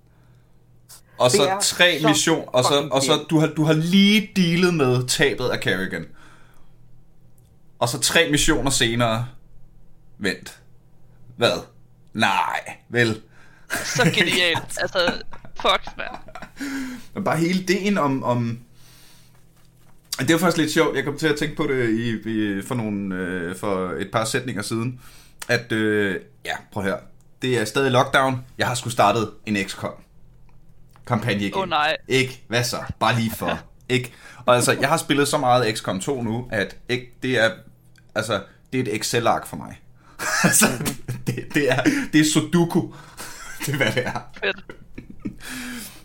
Og så tre så mission, og så, og så du, har, du har lige dealet med tabet af Carrigan. Og så tre missioner senere, vent, hvad? Nej, vel? Så genialt, altså, fuck, mand. Men bare hele ideen om, om det er faktisk lidt sjovt. Jeg kom til at tænke på det i, i, for, nogle, øh, for et par sætninger siden. At, øh, ja, prøv her. Det er stadig lockdown. Jeg har sgu startet en XCOM kampagne igen. Oh, nej. Ikke? Hvad så? Bare lige for. ikke? Og altså, jeg har spillet så meget XCOM 2 nu, at ikke, det er, altså, det er et Excel-ark for mig. altså, det, det, er, det er Sudoku. det er, hvad det er. Fedt.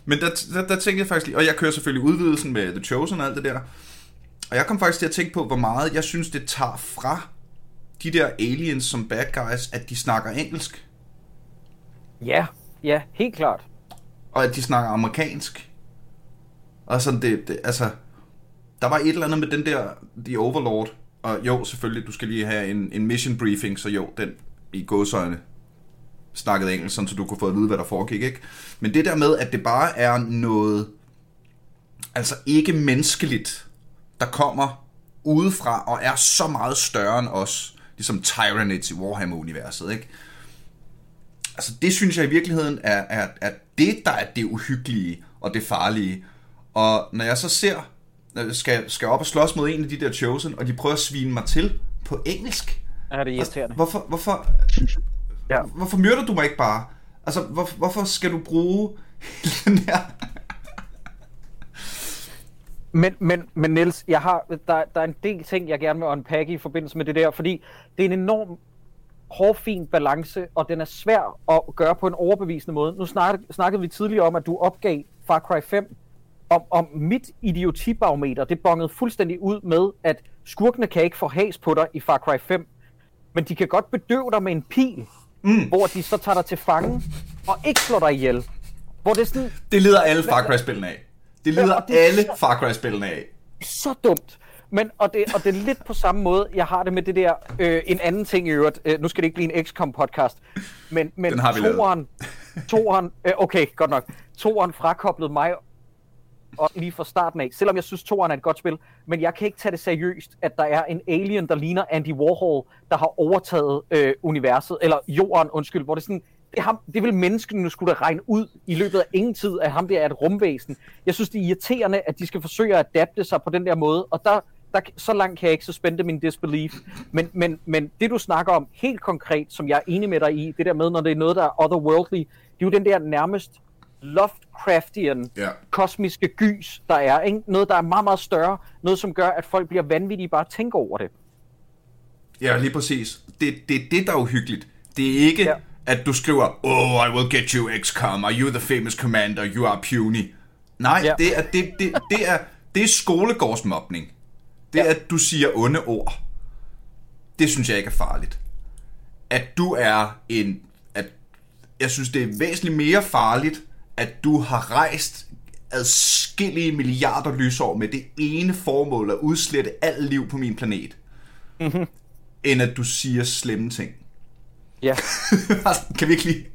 Men der, der, der tænkte jeg faktisk lige, og jeg kører selvfølgelig udvidelsen med The Chosen og alt det der. Og jeg kom faktisk til at tænke på, hvor meget jeg synes, det tager fra de der aliens som bad guys, at de snakker engelsk. Ja, ja, helt klart. Og at de snakker amerikansk. Og sådan det, det, altså, der var et eller andet med den der, The Overlord, og jo, selvfølgelig, du skal lige have en, en mission briefing, så jo, den i godsøjne snakkede engelsk, så du kunne få at vide, hvad der foregik, ikke? Men det der med, at det bare er noget, altså ikke menneskeligt, der kommer udefra og er så meget større end os, ligesom Tyranids i Warhammer-universet, ikke? Altså det synes jeg i virkeligheden er, er, er det, der er det uhyggelige og det farlige. Og når jeg så ser, skal, skal op og slås mod en af de der Chosen, og de prøver at svine mig til på engelsk. Er det irriterende. Hvorfor, hvorfor, Ja. Hvorfor myrder du mig ikke bare? Altså, hvor, hvorfor skal du bruge den her... Men, men, men Niels, jeg har, der, der er en del ting, jeg gerne vil unpack i forbindelse med det der, fordi det er en enorm hårfin balance, og den er svær at gøre på en overbevisende måde. Nu snakkede, snakkede vi tidligere om, at du opgav Far Cry 5, om, om mit idiotibarometer, det bongede fuldstændig ud med, at skurkene kan ikke få has på dig i Far Cry 5, men de kan godt bedøve dig med en pil mm. hvor de så tager dig til fange og ikke slår dig ihjel. Hvor det er sådan... Det lider alle Far Cry-spillene af. Det lider ja, det alle så... Far Cry-spillene af. Så dumt. Men, og, det, og det er lidt på samme måde, jeg har det med det der, øh, en anden ting i øvrigt, øh, nu skal det ikke blive en XCOM podcast, men, men Den har vi toren, toren, øh, okay, godt nok, toren frakoblede mig og lige fra starten af, selvom jeg synes, toeren er et godt spil, men jeg kan ikke tage det seriøst, at der er en alien, der ligner Andy Warhol, der har overtaget øh, universet, eller jorden, undskyld, hvor det er sådan, det, ham, det vil menneskene skulle da regne ud i løbet af ingen tid, at ham der er et rumvæsen. Jeg synes, det er irriterende, at de skal forsøge at adapte sig på den der måde, og der der, så langt kan jeg ikke suspende min disbelief. Men, men, men det du snakker om helt konkret, som jeg er enig med dig i, det der med, når det er noget, der er otherworldly, det er jo den der nærmest Lovecraftian Ja. kosmiske gys, der er. Ikke? Noget, der er meget, meget større. Noget, som gør, at folk bliver vanvittige bare at tænke over det. Ja, lige præcis. Det, det er det, der er uhyggeligt. Det er ikke, Ja. at du skriver, Oh, I will get you XCOM, are you the famous commander, you are puny. Nej, Ja. det, er, det, det, det, er, det er skolegårdsmobning. Det er, Ja. at du siger onde ord. Det synes jeg ikke er farligt. At du er en... At, jeg synes, det er væsentligt mere farligt, at du har rejst adskillige milliarder lysår med det ene formål at udslette alt liv på min planet. Mm-hmm. End at du siger slemme ting. Ja. kan vi ikke lige...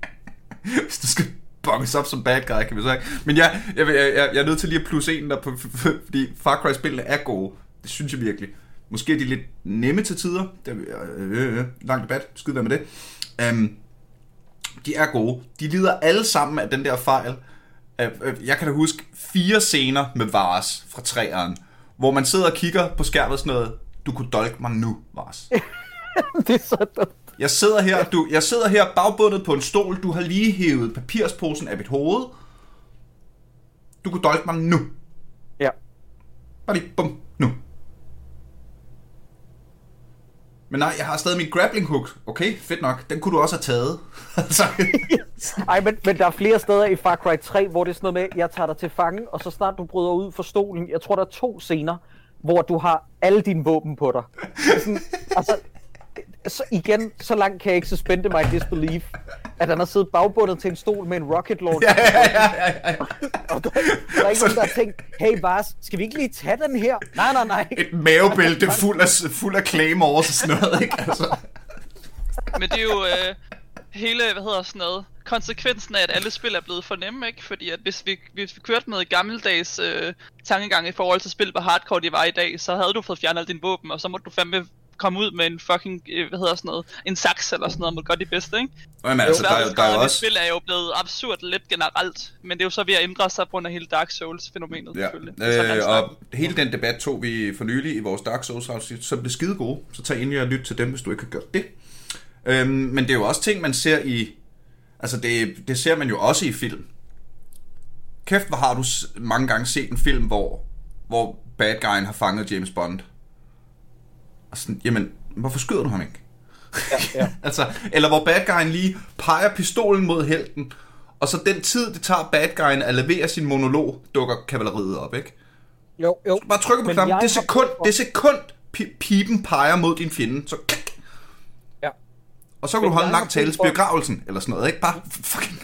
Hvis du skal bonges op som bad guy, kan vi så ikke? Men jeg, jeg, jeg, jeg, jeg er nødt til lige at plus en der, på, fordi Far Cry-spillene er gode. Det synes jeg virkelig. Måske er de lidt nemme til tider. Det er, øh, øh, lang debat. Skid være med det. Um, de er gode. De lider alle sammen af den der fejl. Øh, Jeg kan da huske fire scener med Vars fra træeren, hvor man sidder og kigger på skærmet sådan noget. Du kunne dolke mig nu, Vars. det er så dumt. Jeg sidder her, du, jeg sidder her bagbundet på en stol. Du har lige hævet papirsposen af mit hoved. Du kunne dolke mig nu. Ja. Bare lige, bum, nu. Men nej, jeg har stadig min grappling hook. Okay, fedt nok. Den kunne du også have taget. altså, Ej, men, men der er flere steder i Far Cry 3, hvor det er sådan noget med, jeg tager dig til fange, og så snart du bryder ud for stolen, jeg tror, der er to scener, hvor du har alle dine våben på dig. Sådan, altså, så igen, så langt kan jeg ikke suspende my disbelief, at han har siddet bagbundet til en stol med en rocket launcher. ja, ja, ja, ja. Og der, der er ikke nogen, der har tænkt, hey Vars, skal vi ikke lige tage den her? Nej, nej, nej. Et mavebælte fuld af, fuld af claymores og sådan noget, ikke? Altså. Men det er jo øh, hele, hvad hedder sådan noget, konsekvensen af, at alle spil er blevet for nemme, ikke? Fordi at hvis vi, hvis vi kørte med gammeldags øh, tankegang i forhold til spil, hvor hardcore de var i dag, så havde du fået fjernet alle dine våben, og så måtte du fandme komme ud med en fucking, øh, hvad hedder sådan noget, en saks eller sådan noget, må gøre det bedste, ikke? Jamen, altså, der, er jo- der er også... spil er jo blevet absurd let generelt, men det er jo så ved at ændre sig på grund af hele Dark Souls-fænomenet, Ja, selvfølgelig. Så kan øh, og hele den debat tog vi for nylig i vores Dark Souls afsnit, som blev skide gode. Så tag ind og lyt til dem, hvis du ikke har gjort det. Øhm, men det er jo også ting, man ser i... Altså, det, det ser man jo også i film. Kæft, hvor har du mange gange set en film, hvor, hvor bad guyen har fanget James Bond. Og sådan, jamen, hvorfor skyder du ham ikke? Ja, ja. altså, eller hvor bad guyen lige peger pistolen mod helten, og så den tid, det tager bad guyen at levere sin monolog, dukker kavaleriet op, ikke? Jo, jo. Bare trykke på knappen. Det sekund, det sekund pi- pipen peger mod din fjende, så klik. Ja. Og så kan Men du holde en lang tale til begravelsen, eller sådan noget, ikke? Bare fucking...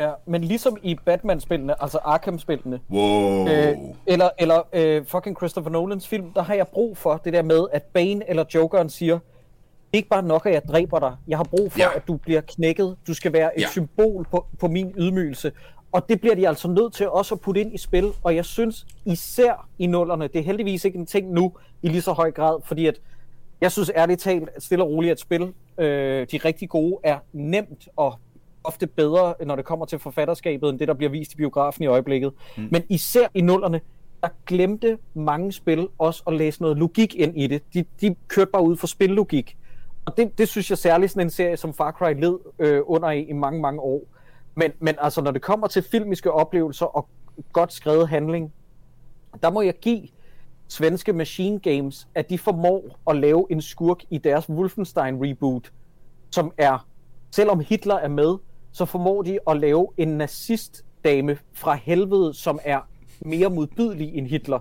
Ja, men ligesom i Batman-spillene, altså Arkham-spillene, Wow. øh, eller, eller øh, fucking Christopher Nolans film, der har jeg brug for det der med, at Bane eller Jokeren siger, det er ikke bare nok, at jeg dræber dig. Jeg har brug for, Ja. at du bliver knækket. Du skal være et Ja. symbol på, på min ydmygelse. Og det bliver de altså nødt til også at putte ind i spil. Og jeg synes især i nullerne, det er heldigvis ikke en ting nu i lige så høj grad, fordi at jeg synes ærligt talt, at stille og roligt at spil, øh, de rigtig gode, er nemt og ofte bedre, når det kommer til forfatterskabet, end det, der bliver vist i biografen i øjeblikket. Mm. Men især i nullerne, der glemte mange spil også at læse noget logik ind i det. De, de kørte bare ud for spillogik. Og det, det synes jeg særligt sådan en serie som Far Cry led øh, under i, i mange, mange år. Men, men altså, når det kommer til filmiske oplevelser og godt skrevet handling, der må jeg give svenske Machine Games, at de formår at lave en skurk i deres Wolfenstein reboot, som er, selvom Hitler er med, så formår de at lave en nazistdame fra helvede, som er mere modbydelig end Hitler.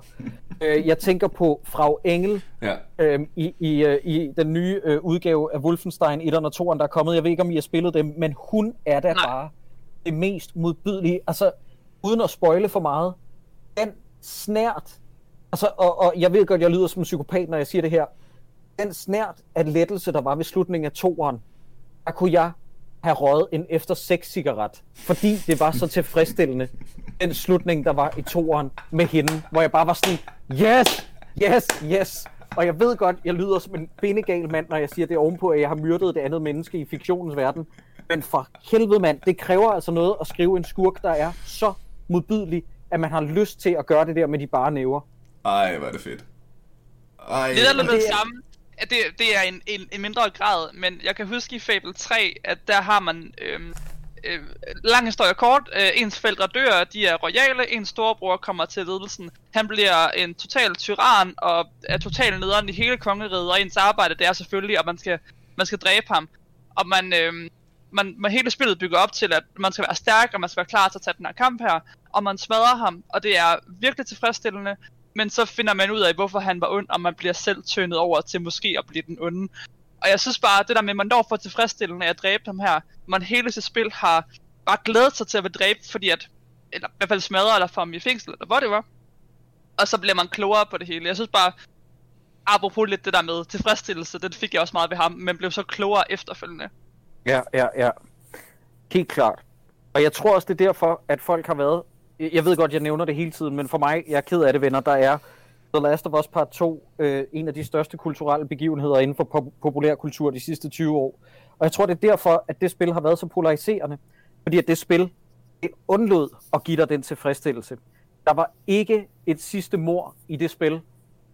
Øh, jeg tænker på Frau Engel Ja. øh, i, i, øh, i den nye øh, udgave af Wolfenstein 1 og 2, der er kommet. Jeg ved ikke, om I har spillet dem, men hun er da Nej. bare det mest modbydelige. Altså, uden at spoile for meget, den snært, altså, og, og jeg ved godt, jeg lyder som en psykopat, når jeg siger det her, den snært af lettelse, der var ved slutningen af toeren, der kunne jeg have røget en efter seks cigaret, fordi det var så tilfredsstillende, den slutning, der var i toeren med hende, hvor jeg bare var sådan, yes, yes, yes. Og jeg ved godt, jeg lyder som en benegal mand, når jeg siger det ovenpå, at jeg har myrdet det andet menneske i fiktionens verden. Men for helvede mand, det kræver altså noget at skrive en skurk, der er så modbydelig, at man har lyst til at gøre det der med de bare næver. Ej, hvor er det fedt. Ej. Det er lidt det samme. Det, det er en, en, en mindre grad, men jeg kan huske i Fable 3, at der har man... Øhm, øh, lang historie kort, øh, ens forældre dør, de er royale, ens storebror kommer til ledelsen. Han bliver en total tyran og er total nederen i hele kongeriget, og ens arbejde det er selvfølgelig, at man skal, man skal dræbe ham. Og man, øh, man, man hele spillet bygger op til, at man skal være stærk, og man skal være klar til at tage den her kamp her, og man smadrer ham, og det er virkelig tilfredsstillende, men så finder man ud af, hvorfor han var ond, og man bliver selv tønnet over til måske at blive den onde. Og jeg synes bare, det der med, at man når for tilfredsstillende at dræbe ham her, man hele sit spil har bare glædet sig til at være dræbt, fordi at, eller i hvert fald smadre, eller få ham i fængsel, eller hvor det var. Og så bliver man klogere på det hele. Jeg synes bare, apropos lidt det der med tilfredsstillelse, det fik jeg også meget ved ham, men blev så klogere efterfølgende. Ja, ja, ja. Helt klart. Og jeg tror også, det er derfor, at folk har været... Jeg ved godt, jeg nævner det hele tiden, men for mig, jeg er ked af det, venner, der er The Last of Us Part 2 øh, en af de største kulturelle begivenheder inden for pop- populærkultur de sidste 20 år. Og jeg tror, det er derfor, at det spil har været så polariserende. Fordi at det spil det undlod at give dig den tilfredsstillelse. Der var ikke et sidste mor i det spil,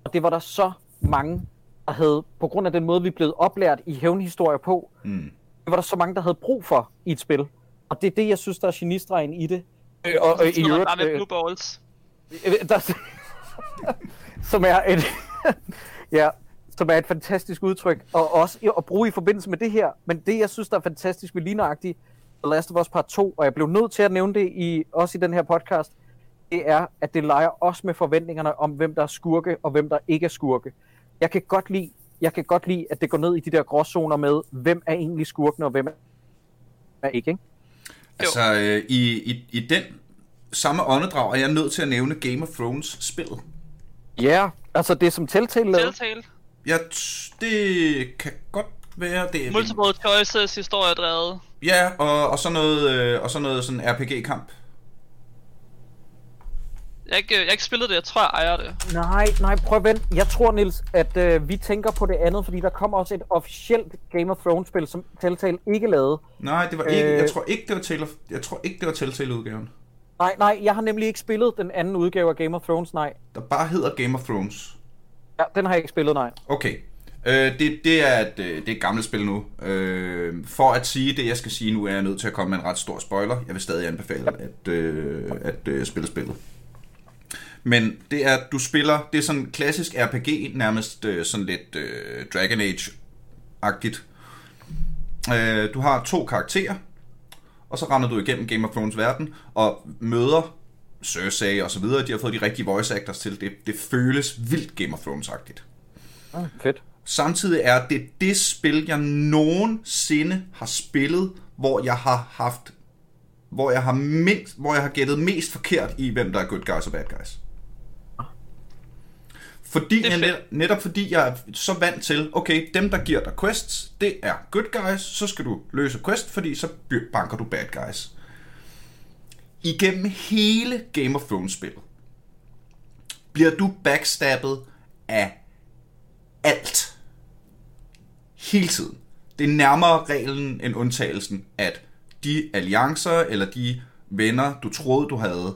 og det var der så mange, der havde, på grund af den måde, vi blev oplært i hævnhistorier på, mm. det var der så mange, der havde brug for i et spil. Og det er det, jeg synes, der er genistregen i det. Øh, og, og, i øvrigt, bare med øh, Blue Balls. Øh, der, som er et, ja, som er et fantastisk udtryk, og også at bruge i forbindelse med det her. Men det, jeg synes, der er fantastisk ved lignagtigt The Last of Us Part 2, og jeg blev nødt til at nævne det i, også i den her podcast, det er, at det leger også med forventningerne om, hvem der er skurke, og hvem der ikke er skurke. Jeg kan godt lide, jeg kan godt lide, at det går ned i de der gråzoner med, hvem er egentlig skurken, og hvem er ikke, ikke? Altså, øh, i, i, i den samme åndedrag er jeg nødt til at nævne Game of Thrones spillet. Ja, yeah, altså det som Telltale lavede. Telltale. Ja, det kan godt være det. Multiple choices, historiedrevet. Ja, og, og sådan noget, øh, og sådan noget sådan RPG-kamp. Jeg har, ikke, jeg har ikke spillet det, jeg tror, jeg ejer det. Nej, nej, prøv at vente. Jeg tror, Nils, at øh, vi tænker på det andet, fordi der kommer også et officielt Game of Thrones-spil, som Telltale ikke lavede. Nej, det var ikke, øh... jeg tror ikke, det var Telltale, jeg tror ikke, det var Telltale-udgaven. Nej, nej, jeg har nemlig ikke spillet den anden udgave af Game of Thrones, nej. Der bare hedder Game of Thrones. Ja, den har jeg ikke spillet, nej. Okay. Øh, det, det, er et, øh, det er et gammelt spil nu. Øh, for at sige det, jeg skal sige nu, er jeg nødt til at komme med en ret stor spoiler. Jeg vil stadig anbefale ja. at, øh, at øh, spille spillet. Men det er, du spiller, det er sådan klassisk RPG, nærmest øh, sådan lidt øh, Dragon Age-agtigt. Øh, du har to karakterer, og så render du igennem Game of Thrones verden, og møder Cersei og så videre. De har fået de rigtige voice actors til. Det, det føles vildt Game of Thrones-agtigt. Ah, fedt. Samtidig er det det spil, jeg nogensinde har spillet, hvor jeg har haft hvor jeg har mindst, hvor jeg har gættet mest forkert i, hvem der er good guys og bad guys. Fordi jeg net, netop fordi jeg er så vant til, okay, dem der giver dig quests, det er good guys, så skal du løse quest, fordi så banker du bad guys. Igennem hele Game of Thrones spillet bliver du backstabbet af alt. Hele tiden. Det er nærmere reglen end undtagelsen, at de alliancer eller de venner, du troede, du havde,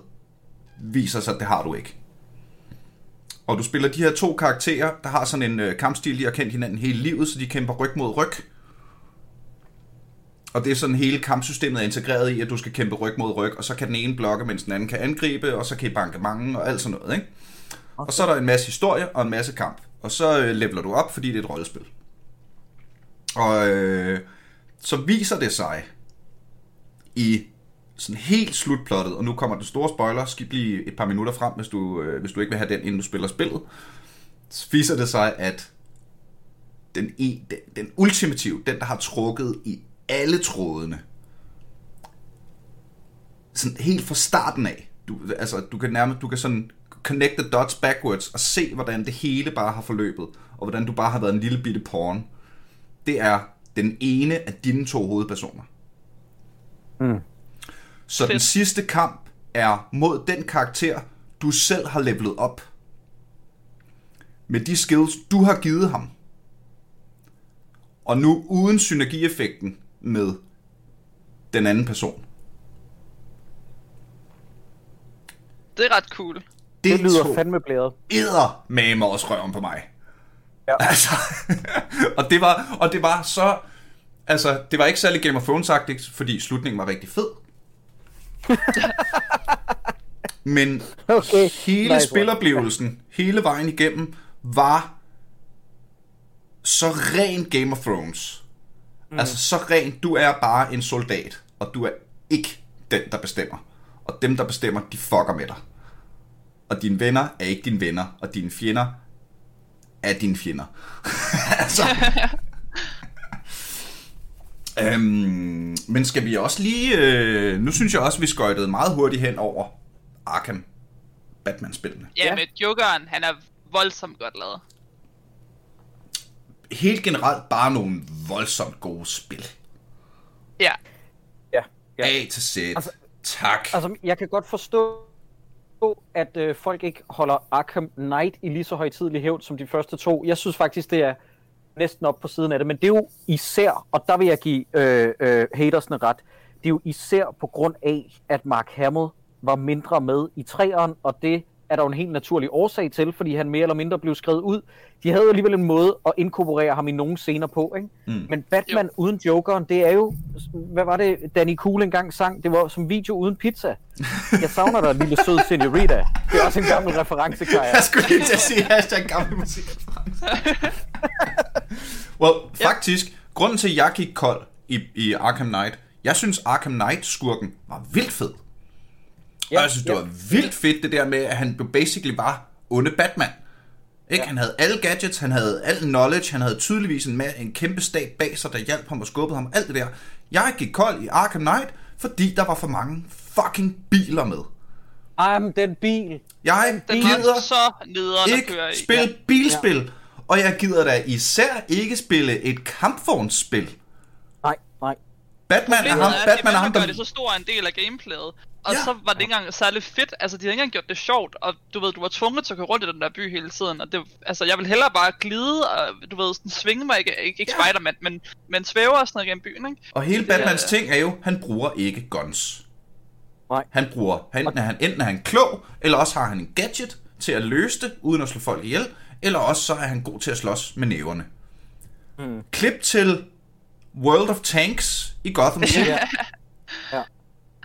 viser sig, at det har du ikke. Og du spiller de her to karakterer, der har sådan en øh, kampstil, de har kendt hinanden hele livet, så de kæmper ryg mod ryg. Og det er sådan hele kampsystemet er integreret i, at du skal kæmpe ryg mod ryg, og så kan den ene blokke, mens den anden kan angribe, og så kan I banke mange, og alt sådan noget, ikke? Okay. Og så er der en masse historie og en masse kamp. Og så øh, leveler du op, fordi det er et rollespil. Og øh, så viser det sig i sådan helt slutplottet, og nu kommer den store spoiler, skal lige et par minutter frem, hvis du, øh, hvis du ikke vil have den, inden du spiller spillet, så viser det sig, at den, den, den ultimative, den der har trukket i alle trådene, sådan helt fra starten af, du, altså, du kan nærmest, du kan sådan connect the dots backwards og se, hvordan det hele bare har forløbet, og hvordan du bare har været en lille bitte porn. Det er den ene af dine to hovedpersoner. Mm. Så Fedt. den sidste kamp er mod den karakter, du selv har levelet op. Med de skills, du har givet ham. Og nu uden synergieffekten med den anden person. Det er ret cool. Det, det lyder fandme blæret. Æder med også røven på mig. Ja. Altså, og, det var, og det var så... Altså, det var ikke særlig Game of thrones fordi slutningen var rigtig fed. Men okay. hele nice spiloplevelsen, hele vejen igennem, var så ren Game of Thrones. Mm. Altså så ren, du er bare en soldat, og du er ikke den, der bestemmer. Og dem, der bestemmer, de fucker med dig. Og dine venner er ikke dine venner, og dine fjender er dine fjender. altså. øhm, men skal vi også lige... Øh, nu synes jeg også, vi skøjtede meget hurtigt hen over Arkham Batman-spillene. Ja, med Jokeren, han er voldsomt godt lavet. Helt generelt bare nogle voldsomt gode spil. Ja. Ja. ja. A til Z. Altså, tak. Altså, jeg kan godt forstå, at øh, folk ikke holder Arkham Knight i lige så højtidelig hævd som de første to. Jeg synes faktisk, det er næsten op på siden af det, men det er jo især, og der vil jeg give øh, øh, hatersne ret, det er jo især på grund af, at Mark Hamill var mindre med i træeren, og det er der jo en helt naturlig årsag til, fordi han mere eller mindre blev skrevet ud. De havde jo alligevel en måde at inkorporere ham i nogle scener på, ikke? Mm. Men Batman jo. uden Jokeren, det er jo, hvad var det, Danny Cool engang sang? Det var som video uden pizza. Jeg savner dig, lille sød senorita. Det er også en gammel reference, Kaja. Jeg skulle lige til at sige hashtag gammel musikreference. well, faktisk, grunden til, at jeg gik kold i, i Arkham Knight, jeg synes Arkham Knight-skurken var vildt fed. Ja, og jeg synes, det ja. var vildt fedt, det der med, at han blev basically bare onde Batman. Ikke? Ja. Han havde alle gadgets, han havde al knowledge, han havde tydeligvis en, en kæmpe stab bag sig, der hjalp ham og skubbede ham, alt det der. Jeg gik kold i Arkham Knight, fordi der var for mange fucking biler med. I'm den bil. Jeg den gider så nederen ikke køre i. spille ja. bilspil, ja. Og jeg gider da især ikke spille et kampvognsspil. Nej, nej. Batman er ham, er, Batman er ham, der... gør det så stor en del af gameplayet. Og ja. så var det ikke engang særlig fedt. Altså, de havde ikke engang gjort det sjovt. Og du ved, du var tvunget til at køre rundt i den der by hele tiden. Og det, altså, jeg vil hellere bare glide og, du ved, sådan svinge mig. Ikke, ikke, ikke ja. Spider-Man, men, men svæver og sådan noget gennem byen, ikke? Og hele Batmans det, ting er jo, han bruger ikke guns. Nej. Han bruger, han, enten, er han, enten er han klog, eller også har han en gadget til at løse det, uden at slå folk ihjel. Eller også så er han god til at slås med næverne. Mm. Klip til World of Tanks i Gotham City. ja. ja.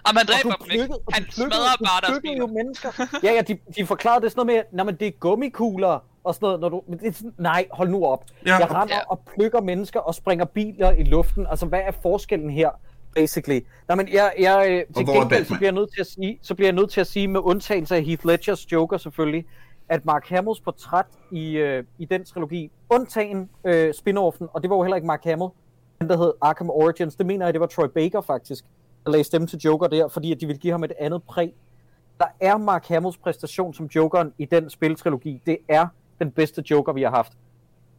Og man dræber dem ikke. Han smadrer bare deres biler. jo mennesker. Ja, ja, de, de forklarede det sådan noget med, at det er gummikugler og sådan noget. Når du, men det er sådan, nej, hold nu op. Ja. Jeg render ja. og plukker mennesker og springer biler i luften. Altså, hvad er forskellen her? basically. Nej, men jeg, jeg øh, til gengæld, så bliver jeg, nødt til at sige, så bliver jeg nødt til at sige, med undtagelse af Heath Ledgers Joker selvfølgelig, at Mark Hamills portræt i, øh, i den trilogi, undtagen øh, spin-offen, og det var jo heller ikke Mark Hamill, den der hed Arkham Origins, det mener jeg, det var Troy Baker faktisk, der lagde stemme til Joker der, fordi at de ville give ham et andet præg. Der er Mark Hamills præstation som Jokeren i den spiltrilogi, det er den bedste Joker, vi har haft.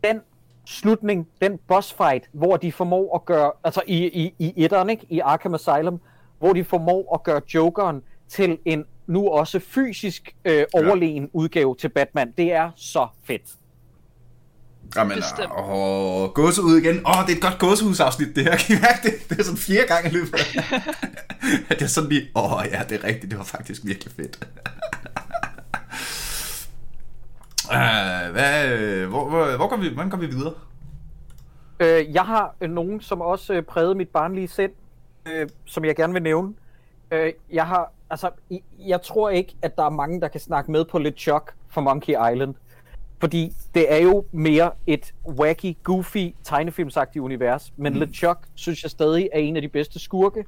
Den slutning, den boss fight, hvor de formår at gøre, altså i, i, i etteren, ikke? i Arkham Asylum, hvor de formår at gøre Jokeren til en nu også fysisk øh, overlegen ja. udgave til Batman. Det er så fedt. Jamen, Bestemt. åh, gåse ud igen. Åh, det er et godt gåsehusafsnit, det her. Kan I mærke det? Det er sådan fire gange i løbet af det. er sådan lige, åh ja, det er rigtigt, det var faktisk virkelig fedt. uh, hvad, hvor, hvor, hvor går vi, hvordan går vi videre? Øh, jeg har øh, nogen, som også øh, prægede mit barnlige sind, øh, som jeg gerne vil nævne. Øh, jeg har, altså, jeg tror ikke, at der er mange, der kan snakke med på lidt chok for Monkey Island. Fordi det er jo mere et wacky, goofy, tegnefilmsagtigt univers. Men mm. LeChuck synes jeg stadig er en af de bedste skurke.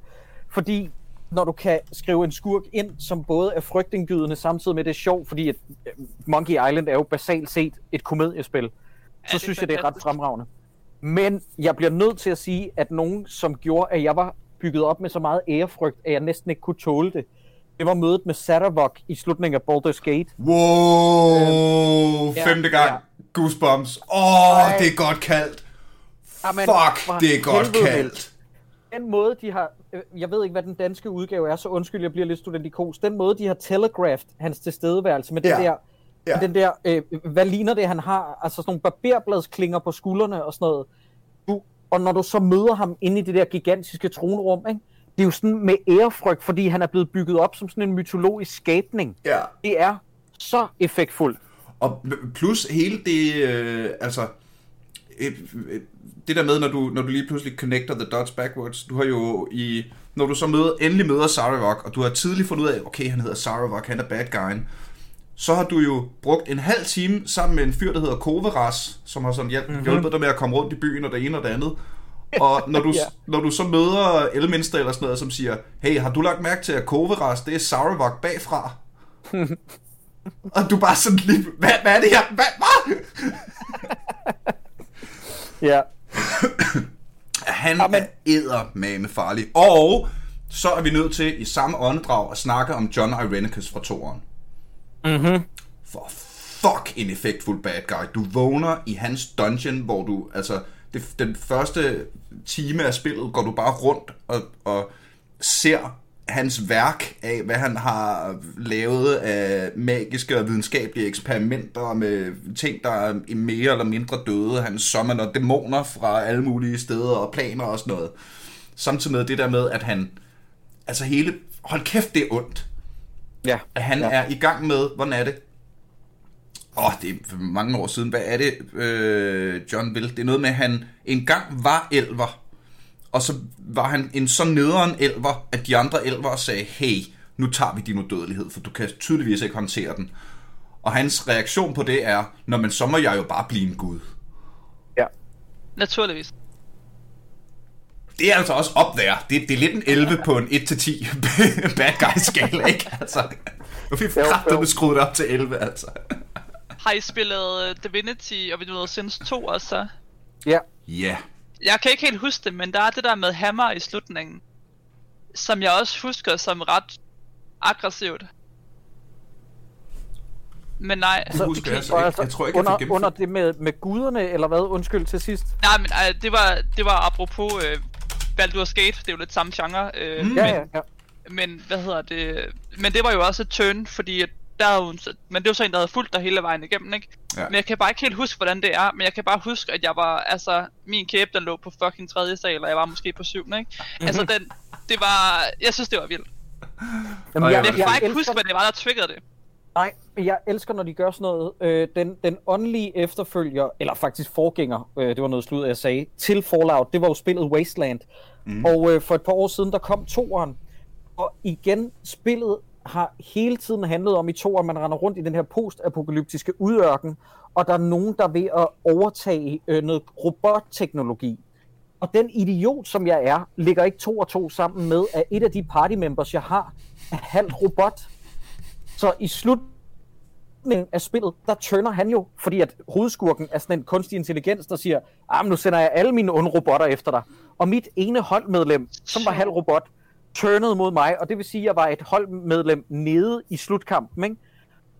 Fordi når du kan skrive en skurk ind, som både er frygtindgydende, samtidig med det er sjovt, fordi at øh, Monkey Island er jo basalt set et komediespil, så synes jeg, det er ret fremragende. Men jeg bliver nødt til at sige, at nogen, som gjorde, at jeg var bygget op med så meget ærefrygt, at jeg næsten ikke kunne tåle det, det var mødet med Sattervok i slutningen af Baldur's Gate. Wow, øhm, femte gang. Ja. Goosebumps. Åh, oh, det er godt kaldt. Amen, Fuck, det er godt kaldt. Den måde, de har... Øh, jeg ved ikke, hvad den danske udgave er, så undskyld, jeg bliver lidt studentikos. Den måde, de har telegraphed hans tilstedeværelse med ja. den der... Ja. Den der, øh, hvad ligner det, han har? Altså sådan nogle barberbladsklinger på skuldrene og sådan noget. Du, og når du så møder ham inde i det der gigantiske tronrum, ikke? Det er jo sådan med ærefrygt, fordi han er blevet bygget op som sådan en mytologisk skabning. Ja. Det er så effektfuldt. Og plus hele det, øh, altså, et, et, det der med, når du, når du lige pludselig connecter the dots backwards, du har jo i, når du så møder, endelig møder Saravok, og du har tidligt fundet ud af, okay, han hedder Saravok, han er bad guyen, så har du jo brugt en halv time sammen med en fyr, der hedder Koveras, som har sådan hjælp, mm-hmm. hjulpet dig med at komme rundt i byen og det ene og det andet. Og når du, ja. når du så møder Elminster eller sådan noget, som siger, hey, har du lagt mærke til, at Koveras, det er Saravok bagfra? og du bare sådan lige, hvad, hvad er det her? Hvad? hvad? ja. Han Amen. er eddermame farlig. Og så er vi nødt til i samme åndedrag at snakke om John Irenicus fra toren. Mhm. For fuck en effektfuld bad guy. Du vågner i hans dungeon, hvor du, altså, det, den første time af spillet går du bare rundt og, og ser hans værk af, hvad han har lavet af magiske og videnskabelige eksperimenter med ting, der er mere eller mindre døde. Han summoner dæmoner fra alle mulige steder og planer og sådan noget. Samtidig med det der med, at han... Altså hele... Hold kæft, det er ondt. Ja. At han ja. er i gang med... Hvordan er det? Åh, oh, det er for mange år siden. Hvad er det, øh, John vil? Det er noget med, at han engang var elver og så var han en så nederen elver, at de andre elver sagde, hey, nu tager vi din udødelighed, for du kan tydeligvis ikke håndtere den. Og hans reaktion på det er, når man så må jeg jo bare blive en gud. Ja. Naturligvis. Det er altså også op der. Det, det er lidt en 11 på en 1-10 bad guy skala, ikke? Altså, nu fik vi skruet op til 11, altså. Har I spillet øh, Divinity og vi ved Sins 2 også? Ja. Ja. Jeg kan ikke helt huske det, men der er det der med hammer i slutningen, som jeg også husker som ret aggressivt. Men nej. Så, husker jeg, altså, jeg, jeg tror ikke, under, jeg under det med, med guderne, eller hvad? Undskyld til sidst. Nej, men øh, det, var, det var apropos øh, Baldur's Gate, det er jo lidt samme genre. Øh, mm. men, ja, ja, ja. Men, hvad hedder det? Men det var jo også et turn, fordi at der er jo, men det var så en, der havde fulgt dig hele vejen igennem, ikke? Ja. Men jeg kan bare ikke helt huske, hvordan det er, men jeg kan bare huske, at jeg var, altså, min kæbe, den lå på fucking tredje sal, og jeg var måske på syvende, ikke? Altså, den, det var, jeg synes, det var vildt. Jamen, jeg, jeg, jeg, kan bare ikke elsker... huske, hvad det var, der triggerede det. Nej, jeg elsker, når de gør sådan noget. Øh, den, den åndelige efterfølger, eller faktisk forgænger, øh, det var noget slud, jeg sagde, til Fallout, det var jo spillet Wasteland. Mm. Og øh, for et par år siden, der kom toeren. Og igen, spillet har hele tiden handlet om i to, at man render rundt i den her postapokalyptiske udørken, og der er nogen, der er ved at overtage øh, noget robotteknologi. Og den idiot, som jeg er, ligger ikke to og to sammen med, at et af de party members, jeg har, er halvt robot. Så i slutningen af spillet, der tønder han jo, fordi at hovedskurken er sådan en kunstig intelligens, der siger, ah, nu sender jeg alle mine onde robotter efter dig. Og mit ene holdmedlem, som var halv robot, turnede mod mig, og det vil sige, at jeg var et holdmedlem nede i slutkampen. Ikke?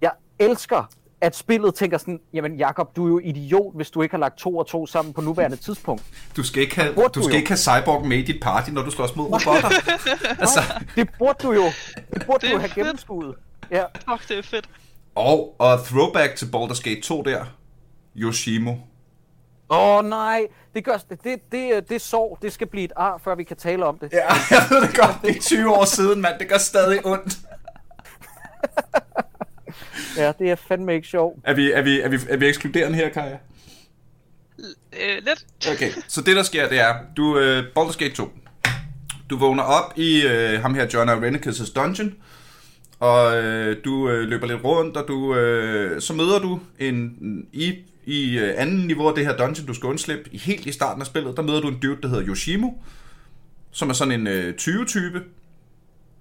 Jeg elsker, at spillet tænker sådan, jamen Jakob, du er jo idiot, hvis du ikke har lagt to og to sammen på nuværende tidspunkt. Du skal ikke have, du, du skal ikke have Cyborg med i dit party, når du slås mod robotter. altså. det burde du jo. Det burde det du have gennemskuet. Ja. Fuck, det er fedt. Og, og throwback til Baldur's Gate 2 der. Yoshimo. Åh oh, nej, det, gør, det, det, det, det sår, det skal blive et ar, før vi kan tale om det. Ja, jeg ved det godt, det er 20 år siden, mand. Det gør stadig ondt. ja, det er fandme ikke sjovt. Er vi, er vi, er vi, er vi ekskluderende her, Kaja? Øh, lidt. Okay, så det der sker, det er, du, uh, Baldur's Gate 2. Du vågner op i uh, ham her, John Irenicus' dungeon, og uh, du uh, løber lidt rundt, og du, uh, så møder du en, i i øh, anden niveau af det her dungeon, du skal undslippe, i helt i starten af spillet, der møder du en dude, der hedder Yoshimo, som er sådan en øh, 20-type.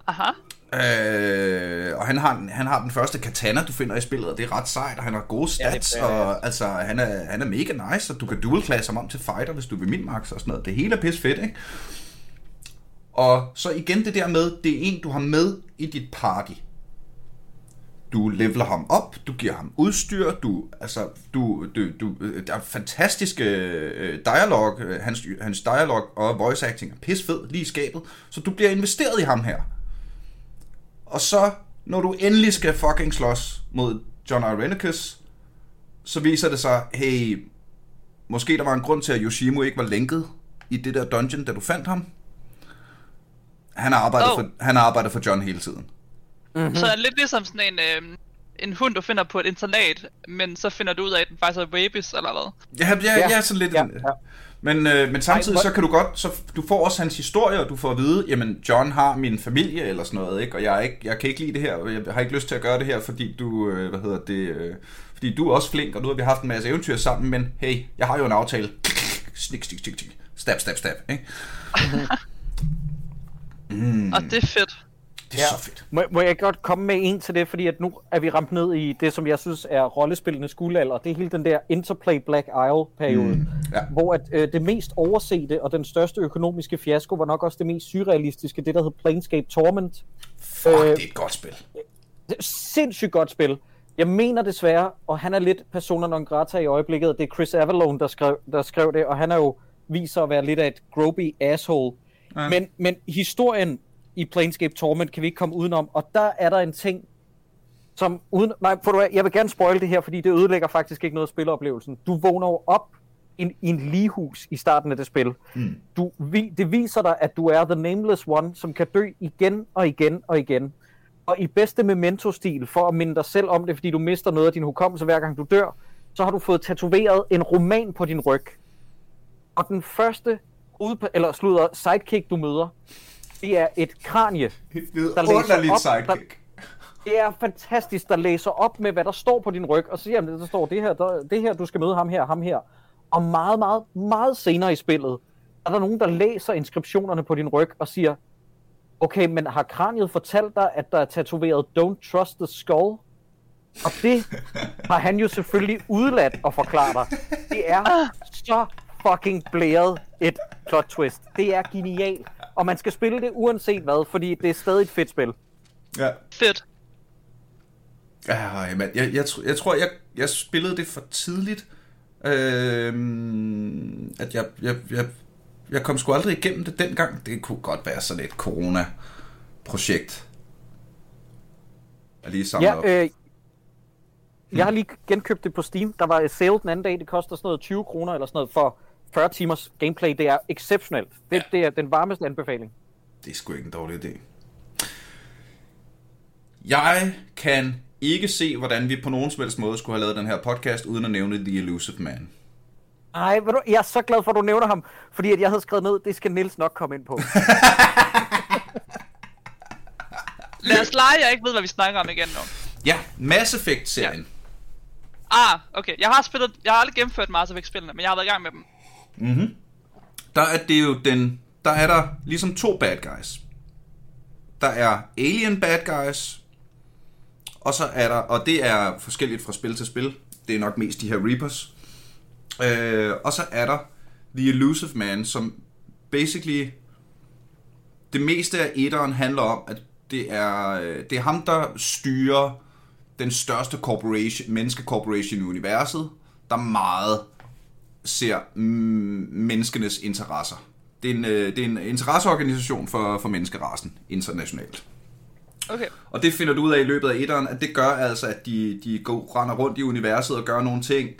Aha. Øh, og han har, han har den første katana, du finder i spillet, og det er ret sejt, og han har gode stats, ja, det, ja, ja. og altså, han er, han er mega nice, og du kan dual class ham om til fighter, hvis du vil min max og sådan noget. Det hele er pis fedt, ikke? Og så igen det der med, det er en, du har med i dit party du leveler ham op, du giver ham udstyr, du, altså, du, du, du, der er fantastiske øh, dialog, øh, hans, hans dialog og voice acting er pisfed lige i skabet, så du bliver investeret i ham her. Og så, når du endelig skal fucking slås mod John Irenicus, så viser det sig, hey, måske der var en grund til, at Yoshimo ikke var lænket i det der dungeon, da du fandt ham. Han har arbejdet, oh. for, han har arbejdet for John hele tiden. Mm-hmm. Så er det lidt ligesom sådan en, øh, en hund, du finder på et internat, men så finder du ud af, at den faktisk er rabies eller hvad. Ja, ja, ja, ja sådan lidt... Ja, Ja, ja. Men, øh, men samtidig Ej, så kan du godt, så du får også hans historie, og du får at vide, jamen John har min familie eller sådan noget, ikke? og jeg, er ikke, jeg kan ikke lide det her, og jeg har ikke lyst til at gøre det her, fordi du, øh, hvad hedder det, øh, fordi du er også flink, og nu har vi haft en masse eventyr sammen, men hey, jeg har jo en aftale. Snik, snik, snik, snik. Stab, stab, stab. Ikke? Mm. Og det er fedt. Det er ja. så fedt. Må, må jeg godt komme med en til det, fordi at nu er vi ramt ned i det, som jeg synes er rollespillenes guldalder. Det er hele den der Interplay Black Isle-periode, mm, ja. hvor at, øh, det mest oversete og den største økonomiske fiasko var nok også det mest surrealistiske, det der hed Planescape Torment. Fuck, øh, det er et godt spil. Det er sindssygt godt spil. Jeg mener desværre, og han er lidt persona non grata i øjeblikket, det er Chris Avalone, der skrev, der skrev det, og han er jo viser at være lidt af et gropey asshole. Ja. Men, men historien i Planescape Torment kan vi ikke komme udenom, og der er der en ting, som uden... Nej, for du jeg vil gerne spoil det her, fordi det ødelægger faktisk ikke noget af spilleoplevelsen. Du vågner jo op i en, en ligehus i starten af det spil. Mm. Du, vi, det viser dig, at du er The Nameless One, som kan dø igen og igen og igen. Og i bedste memento-stil, for at minde dig selv om det, fordi du mister noget af din hukommelse hver gang du dør, så har du fået tatoveret en roman på din ryg. Og den første ud, eller slutter sidekick, du møder, det er et kranie, der læser op. Sidekick. Der, det er fantastisk, der læser op med, hvad der står på din ryg, og siger han, der står det her, der, det her, du skal møde ham her, ham her. Og meget, meget, meget senere i spillet, er der nogen, der læser inskriptionerne på din ryg og siger, okay, men har kraniet fortalt dig, at der er tatoveret Don't Trust the Skull? Og det har han jo selvfølgelig udladt at forklare dig. Det er så fucking blæret et plot twist. Det er genialt. Og man skal spille det uanset hvad, fordi det er stadig et fedt spil. Ja. Fedt. Ja, man. Jeg, jeg, jeg tror, jeg, jeg spillede det for tidligt. Øhm, at jeg, jeg, jeg, jeg kom sgu aldrig igennem det dengang. Det kunne godt være sådan et corona-projekt. Jeg lige samlet ja, op. Øh, jeg har lige genkøbt det på Steam. Der var et sale den anden dag. Det koster sådan noget 20 kroner eller sådan noget for 40 timers gameplay. Det er exceptionelt. Det, ja. det er den varmeste anbefaling. Det er sgu ikke en dårlig idé. Jeg kan ikke se, hvordan vi på nogen som helst måde skulle have lavet den her podcast, uden at nævne The Elusive Man. Ej, du, jeg er så glad for, at du nævner ham, fordi at jeg havde skrevet ned, det skal Nils nok komme ind på. Lad os lege, jeg ikke ved, hvad vi snakker om igen nu. Ja, Mass Effect-serien. Ja. Ah, okay. Jeg har spillet, jeg har aldrig gennemført Mass Effect-spillene, men jeg har været i gang med dem. Mhm. Der er det jo den, der er der ligesom to bad guys. Der er alien bad guys, og så er der, og det er forskelligt fra spil til spil. Det er nok mest de her Reapers. Øh, og så er der The Elusive Man, som basically det meste af etteren handler om, at det er, øh, det er ham, der styrer den største corporation, menneskekorporation i universet, der meget ser mm, menneskenes interesser. Det er en, øh, det er en interesseorganisation for, for menneskerasen internationalt. Okay. Og det finder du ud af i løbet af etteren, at det gør altså, at de, de går, render rundt i universet og gør nogle ting,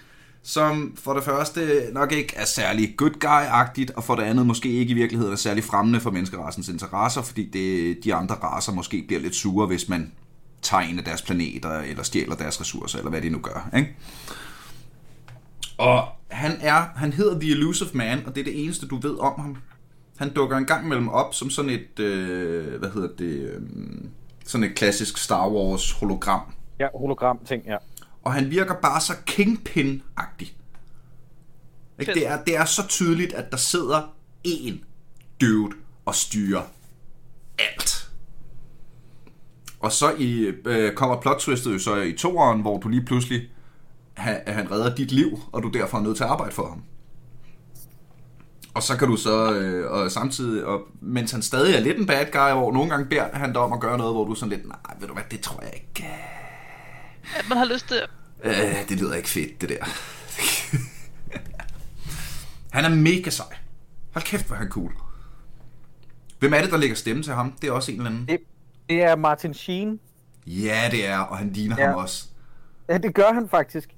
som for det første nok ikke er særlig good guy-agtigt, og for det andet måske ikke i virkeligheden er særlig fremmende for menneskerasens interesser, fordi det, de andre raser måske bliver lidt sure, hvis man tager en af deres planeter, eller stjæler deres ressourcer, eller hvad de nu gør. Ikke? Og han er, han hedder The Elusive Man, og det er det eneste, du ved om ham. Han dukker en gang mellem op som sådan et, øh, hvad hedder det, øh, sådan et klassisk Star Wars hologram. Ja, hologram ting, ja. Og han virker bare så kingpin-agtig. Ikke? Det, er, det er så tydeligt, at der sidder en dude og styrer alt. Og så i, øh, kommer plot twistet jo så i toeren, hvor du lige pludselig han, han redder dit liv, og du derfor er nødt til at arbejde for ham. Og så kan du så, øh, og samtidig, og, mens han stadig er lidt en bad guy, hvor nogle gange beder han dig om at gøre noget, hvor du er sådan lidt, nej, ved du hvad, det tror jeg ikke. At man har lyst til. Øh, det lyder ikke fedt, det der. han er mega sej. Hold kæft, hvor han cool. Hvem er det, der lægger stemme til ham? Det er også en eller anden. Det, det er Martin Sheen. Ja, det er, og han ligner ja. ham også. Ja, det gør han faktisk.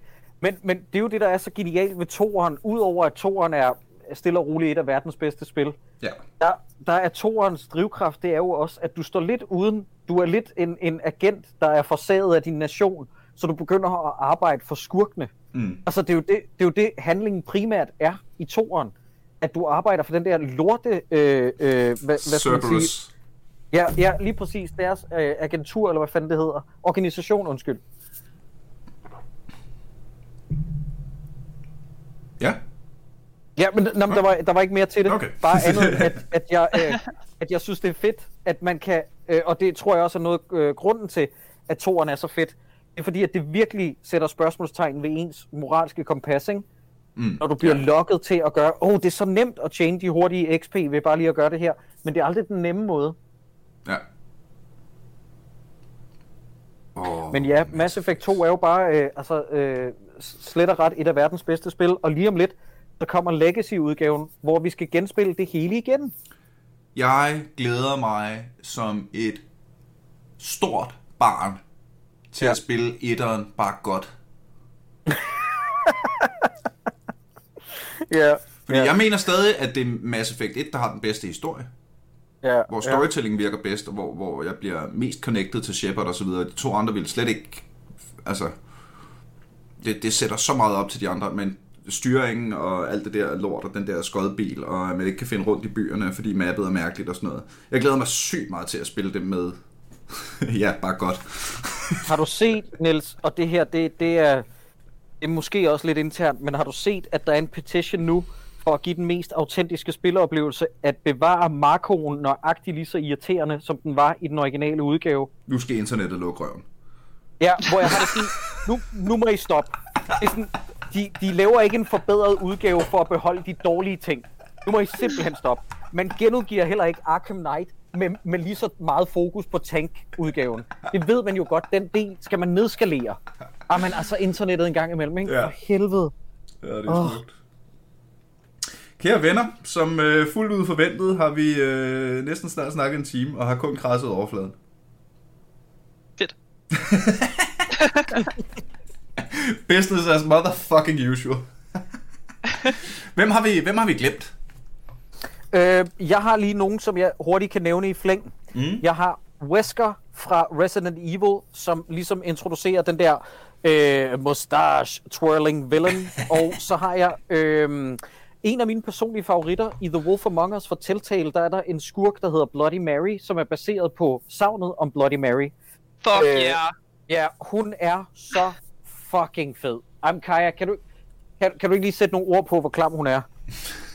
Men, men det er jo det, der er så genialt ved toeren. Udover at toeren er stille og roligt et af verdens bedste spil. Ja. Der, der er toerens drivkraft, det er jo også, at du står lidt uden, du er lidt en, en agent, der er forsaget af din nation, så du begynder at arbejde for skurkene. Mm. Altså, det er, jo det, det er jo det, handlingen primært er i toeren. At du arbejder for den der lorte... Øh, øh, hvad, hvad skal man sige? Ja, ja, lige præcis. Deres øh, agentur, eller hvad fanden det hedder. Organisation, undskyld. Ja. Ja, men, nå, men der, var, der var ikke mere til det. Okay. Bare andet, at, at, jeg, øh, at jeg synes, det er fedt, at man kan... Øh, og det tror jeg også er noget øh, grunden til, at toeren er så fedt. Det er fordi, at det virkelig sætter spørgsmålstegn ved ens moralske kompas, ikke? Mm. Når du bliver ja. lokket til at gøre, åh, oh, det er så nemt at tjene de hurtige XP ved bare lige at gøre det her. Men det er aldrig den nemme måde. Ja. Oh, Men ja, Mass Effect 2 er jo bare, øh, altså, øh, slet og ret et af verdens bedste spil. Og lige om lidt, så kommer Legacy-udgaven, hvor vi skal genspille det hele igen. Jeg glæder mig som et stort barn til Ja. at spille etteren bare godt. Ja. Fordi ja. jeg mener stadig, at det er Mass Effect 1, der har den bedste historie. ja. Hvor storytelling virker bedst, og hvor, hvor jeg bliver mest connected til Shepard og så videre. De to andre vil slet ikke... Altså... Det, det sætter så meget op til de andre, men styringen og alt det der lort og den der skodbil, og at man ikke kan finde rundt i byerne, fordi mappet er mærkeligt og sådan noget. Jeg glæder mig sygt meget til at spille det med. ja, bare godt. Har du set, Niels, og det her, det, det, er, det er måske også lidt internt, men har du set, at der er en petition nu, for at give den mest autentiske spilleoplevelse, at bevare Markoen nøjagtigt lige så irriterende, som den var i den originale udgave? Nu skal internettet lukke røven. Ja, hvor jeg har det sådan, nu, nu må I stoppe. Det er sådan, de, de laver ikke en forbedret udgave for at beholde de dårlige ting. Nu må I simpelthen stoppe. Man genudgiver heller ikke Arkham Knight med, med lige så meget fokus på tank-udgaven. Det ved man jo godt, den del skal man nedskalere. Ah, men altså internettet en gang imellem, ikke? Ja. For helvede. Ja, det er Åh. smukt. Kære venner, som øh, fuldt ud forventet har vi øh, næsten snart snakket en time, og har kun krasset overfladen. Business as motherfucking usual. hvem, har vi, hvem har vi glemt? Øh, jeg har lige nogen, som jeg hurtigt kan nævne i flæng. Mm. Jeg har Wesker fra Resident Evil, som ligesom introducerer den der øh, mustache twirling villain. og så har jeg øh, en af mine personlige favoritter i The Wolf Among Us for Telltale. Der er der en skurk, der hedder Bloody Mary, som er baseret på savnet om Bloody Mary. Fuck Øh, yeah. Ja, hun er så fucking fed. Am Kaja, kan du, kan, kan du ikke lige sætte nogle ord på, hvor klam hun er?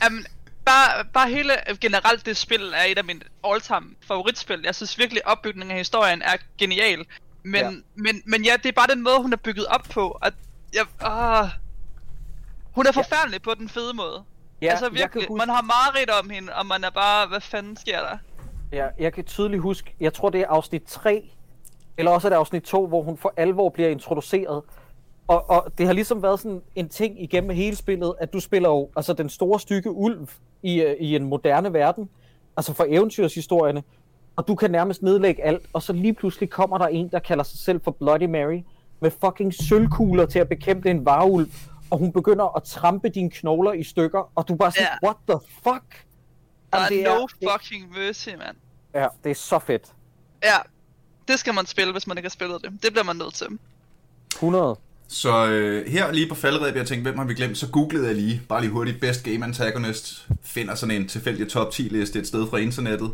Um, bare, bare hele generelt det spil er et af mine all-time favoritspil. Jeg synes virkelig opbygningen af historien er genial. Men, Ja. ja. men, men ja, det er bare den måde, hun er bygget op på. At jeg, ah, hun er forfærdelig på den fede måde. Ja, altså virkelig, huske- man har mareridt om hende, og man er bare, hvad fanden sker der? Ja, jeg kan tydeligt huske, jeg tror det er afsnit 3, eller også er det afsnit 2, hvor hun for alvor bliver introduceret. Og, og det har ligesom været sådan en ting igennem hele spillet, at du spiller jo altså den store stykke ulv i, øh, i en moderne verden, altså for eventyrshistorierne, og du kan nærmest nedlægge alt, og så lige pludselig kommer der en, der kalder sig selv for Bloody Mary, med fucking sølvkugler til at bekæmpe en varulv, og hun begynder at trampe dine knogler i stykker, og du er bare sådan, Ja. what the fuck? Der Jamen, det er no fucking mercy, mand. Ja, det er så fedt. Ja, det skal man spille, hvis man ikke har spillet det. Det bliver man nødt til. 100. Så øh, her lige på faldrebet, jeg tænkte, hvem har vi glemt? Så googlede jeg lige, bare lige hurtigt, Best Game Antagonist. Finder sådan en tilfældig top 10 liste et sted fra internettet.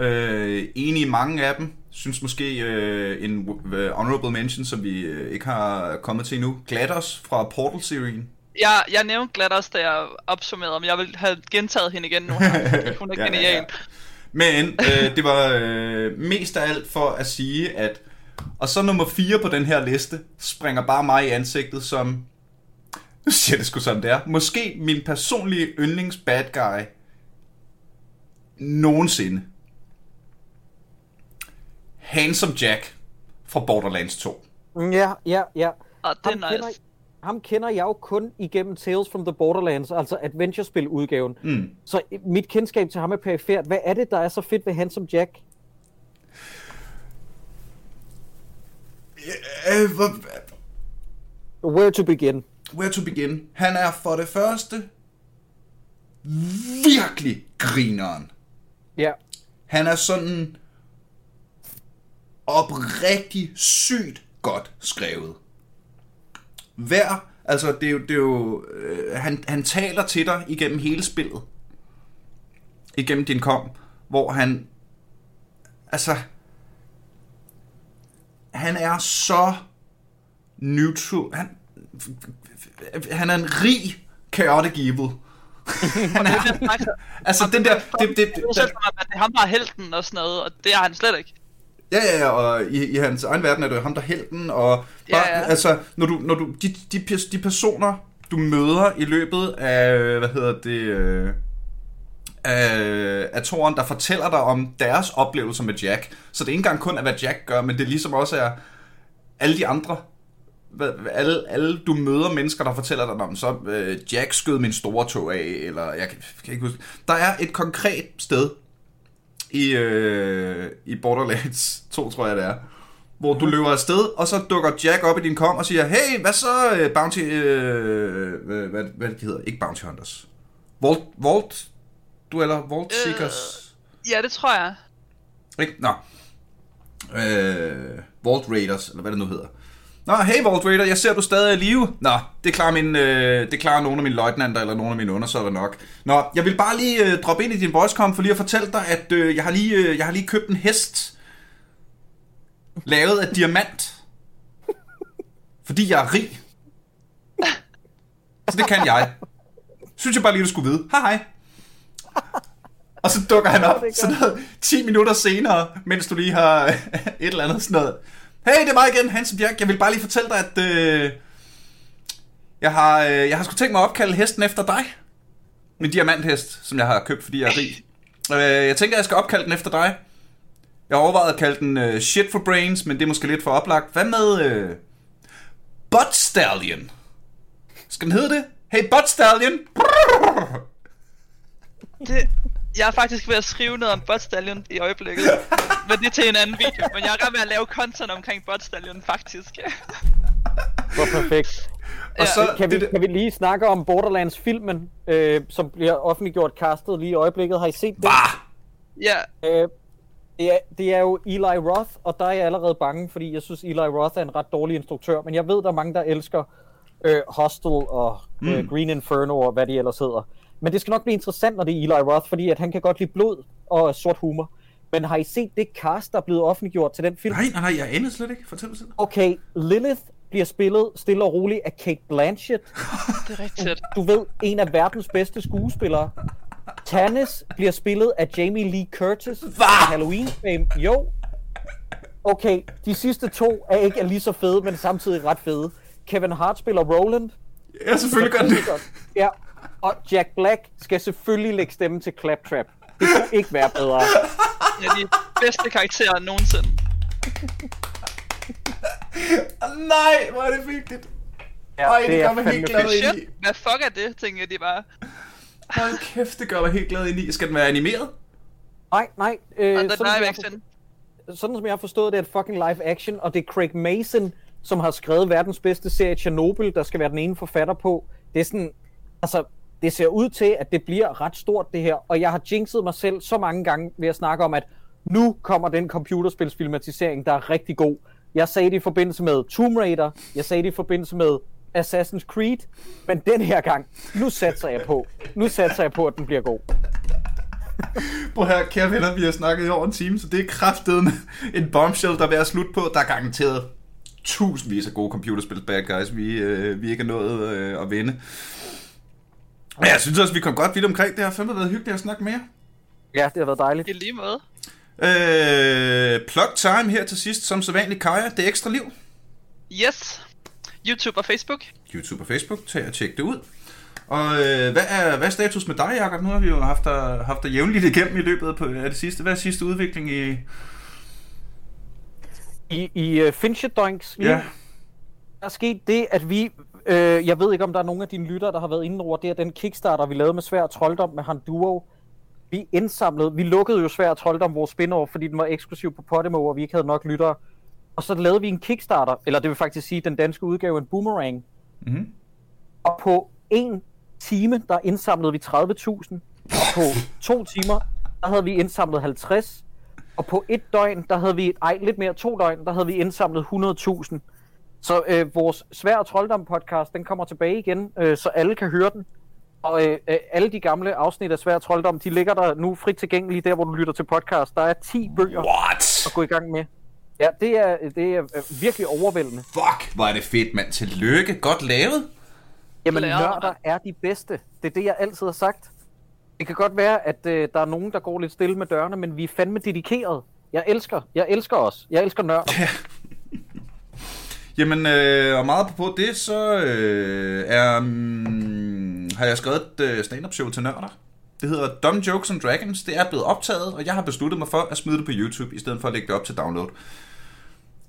Øh, enig i mange af dem. Synes måske øh, en øh, honorable mention, som vi øh, ikke har kommet til endnu. GLaDOS fra Portal-serien. Jeg, jeg nævnte GLaDOS, da jeg opsummerede, men jeg vil have gentaget hende igen nu her, hun er Ja, ja, genial. ja. Men øh, det var øh, mest af alt for at sige, at... Og så nummer 4 på den her liste springer bare mig i ansigtet som... Nu siger jeg det sgu sådan, det er. Måske min personlige yndlings bad guy nogensinde. Handsome Jack fra Borderlands 2. Ja, ja, ja. Og det er nice. kender, ham kender jeg jo kun igennem Tales from the Borderlands, altså adventurespil-udgaven. Mm. Så mit kendskab til ham er perifært. Hvad er det, der er så fedt ved Handsome Jack? Øh, Where to begin? where to begin? Han er for det første virkelig grineren. Ja, Han er sådan oprigtig sygt godt skrevet. Hver, altså det er jo, det er jo øh, han, han taler til dig igennem hele spillet. Igennem din kom, hvor han, altså, han er så neutral, han, han er en rig chaotic evil. han er, altså den der, det, det, det, det, det, er ham, der er helten og sådan noget, og det er han slet ikke. Ja, ja, ja, og i, i hans egen verden er det ham, der er helten, og bare, ja, ja. altså, når du, når du, de, de, de personer, du møder i løbet af, hvad hedder det, øh, af, af toren, der fortæller dig om deres oplevelser med Jack. Så det er ikke engang kun, at hvad Jack gør, men det er ligesom også er alle de andre alle, alle du møder mennesker, der fortæller dig om, så øh, Jack skød min store tog af, eller jeg kan, kan ikke huske. Der er et konkret sted i, øh, i Borderlands 2, tror jeg det er, hvor du løber afsted, og så dukker Jack op i din kom og siger, hey, hvad så øh, Bounty, øh, hvad, hvad, hvad det hedder, ikke Bounty Hunters, Vault, Vault, du eller Vault øh, Seekers? Øh, ja, det tror jeg. Ikke? Nå. Øh, Vault Raiders, eller hvad det nu hedder. Nå, hey Vault Raider, jeg ser, du stadig er i live. Nå, det klarer, min, øh, det klarer nogle af mine løjtnanter eller nogle af mine undersøgere nok. Nå, jeg vil bare lige øh, droppe ind i din voicecom for lige at fortælle dig, at øh, jeg, har lige, øh, jeg har lige købt en hest. Lavet af diamant. Fordi jeg er rig. Så det kan jeg. Synes jeg bare lige, du skulle vide. Hej hej. Og så dukker han op sådan noget 10 minutter senere, mens du lige har et eller andet sådan noget Hey, det er mig igen, Hansen Bjerg. Jeg vil bare lige fortælle dig, at øh, jeg, har, øh, jeg har sgu tænkt mig at opkalde hesten efter dig. Min diamanthest, som jeg har købt, fordi jeg er rig. Øh, jeg tænker, at jeg skal opkalde den efter dig. Jeg har overvejet at kalde den øh, Shit for Brains, men det er måske lidt for oplagt. Hvad med øh, Butt Stallion? Skal den hedde det? Hey, Butt Stallion! Det, jeg er faktisk ved at skrive noget om Stallion i øjeblikket. men det er til en anden video. Men jeg er med at lave content omkring Butt Stallion, faktisk. Hvor perfekt. Og så, kan, vi, kan vi lige snakke om Borderlands-filmen, øh, som bliver offentliggjort castet lige i øjeblikket. Har I set det? Bah! Ja. Øh, det, er, det er jo Eli Roth, og der er jeg allerede bange, fordi jeg synes, Eli Roth er en ret dårlig instruktør. Men jeg ved, der er mange, der elsker øh, Hostel og øh, mm. Green Inferno og hvad de ellers hedder. Men det skal nok blive interessant, når det er Eli Roth, fordi at han kan godt lide blod og sort humor. Men har I set det cast, der er blevet offentliggjort til den film? Nej, nej, nej, jeg aner slet ikke. Fortæl mig selv. Okay, Lilith bliver spillet stille og roligt af Kate Blanchett. det er rigtigt. Du, du ved, en af verdens bedste skuespillere. Tannis bliver spillet af Jamie Lee Curtis. Hvad? Halloween fame. Jo. Okay, de sidste to er ikke lige så fede, men samtidig ret fede. Kevin Hart spiller Roland. Ja, selvfølgelig gør det. Ja, og Jack Black skal selvfølgelig lægge stemme til Claptrap. Det kunne ikke være bedre. Ja, de bedste karakterer nogensinde. Nej, hvor er det vigtigt. Ja, Ej, det, det gør mig helt glad ind i. Hvad fuck er det, tænker de bare. Hold kæft, det gør mig helt glad ind i. Skal den være animeret? Nej, nej. Øh, sådan, live action. sådan som jeg har forstået, det er et fucking live action, og det er Craig Mason, som har skrevet verdens bedste serie Chernobyl, der skal være den ene forfatter på. Det er sådan, altså, det ser ud til, at det bliver ret stort det her, og jeg har jinxet mig selv så mange gange ved at snakke om, at nu kommer den computerspilsfilmatisering, der er rigtig god. Jeg sagde det i forbindelse med Tomb Raider, jeg sagde det i forbindelse med Assassin's Creed, men den her gang, nu satser jeg på, nu satser jeg på, at den bliver god. Prøv her, kære venner, vi har snakket i over en time, så det er kraftedet en bombshell, der er ved at slutte på. Der er garanteret tusindvis af gode computerspil bad guys, vi, øh, vi ikke er nået øh, at vinde. Ja, jeg synes også, vi kom godt vidt omkring. Det har fandme været hyggeligt at snakke med jer. Ja, det har været dejligt. I lige måde. Øh, plug time her til sidst, som sædvanligt, Kaja. Det er ekstra liv. Yes. YouTube og Facebook. YouTube og Facebook. Tag og tjek det ud. Og øh, hvad, er, hvad er status med dig, Jacob? Nu har vi jo haft dig, haft dig jævnligt igennem i løbet af det sidste. Hvad er sidste udvikling i... I, i uh, Finchit Doinks Ja. Der er sket det, at vi Øh, jeg ved ikke, om der er nogen af dine lyttere, der har været inde over det, er den Kickstarter, vi lavede med Svær Trolddom med Han Duo. Vi indsamlede, vi lukkede jo Svær Trolddom vores spin fordi den var eksklusiv på Podimo, og vi ikke havde nok lyttere. Og så lavede vi en Kickstarter, eller det vil faktisk sige den danske udgave, en Boomerang. Mm-hmm. Og på en time, der indsamlede vi 30.000. Og på to timer, der havde vi indsamlet 50. Og på et døgn, der havde vi, ej lidt mere, to døgn, der havde vi indsamlet 100.000. Så øh, vores Svær og Trolddom podcast, den kommer tilbage igen, øh, så alle kan høre den. Og øh, øh, alle de gamle afsnit af Svær og Trolddom, de ligger der nu frit tilgængelige der, hvor du lytter til podcast. Der er 10 bøger What? at gå i gang med. Ja, det er, det er øh, virkelig overvældende. Fuck, hvor er det fedt, mand. Tillykke. Godt lavet. Jamen, nørder er de bedste. Det er det, jeg altid har sagt. Det kan godt være, at øh, der er nogen, der går lidt stille med dørene, men vi er fandme dedikeret. Jeg elsker, jeg elsker os. Jeg elsker nørder. Jamen, øh, og meget på det, så øh, er, mm, har jeg skrevet et øh, stand-up show til nørder. Det hedder Dumb Jokes and Dragons. Det er blevet optaget, og jeg har besluttet mig for at smide det på YouTube, i stedet for at lægge det op til download.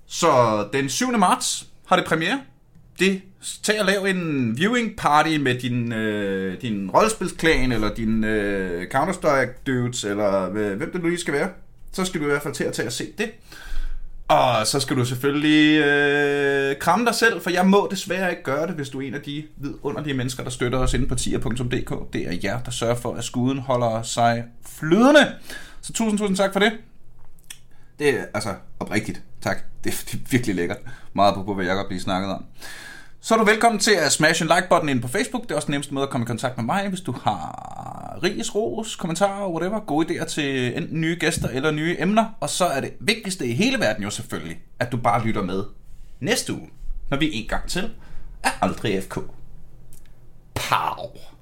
Så den 7. marts har det premiere. Det tag og lav en viewing party med din, øh, din rollespilsklan, eller din øh, Counter-Strike dudes, eller øh, hvem det nu lige skal være. Så skal du i hvert fald til at tage og se det. Og så skal du selvfølgelig øh, kramme dig selv, for jeg må desværre ikke gøre det, hvis du er en af de vidunderlige mennesker, der støtter os inde på tier.dk. Det er jer, der sørger for, at skuden holder sig flydende. Så tusind, tusind tak for det. Det er altså oprigtigt. Tak. Det er, det er virkelig lækkert. Meget på, på hvad godt blive snakket om. Så er du velkommen til at smash en like-button ind på Facebook. Det er også den nemmeste måde at komme i kontakt med mig, hvis du har ris, ros, kommentarer, whatever, gode idéer til enten nye gæster eller nye emner. Og så er det vigtigste i hele verden jo selvfølgelig, at du bare lytter med næste uge, når vi en gang til er aldrig FK. Pow!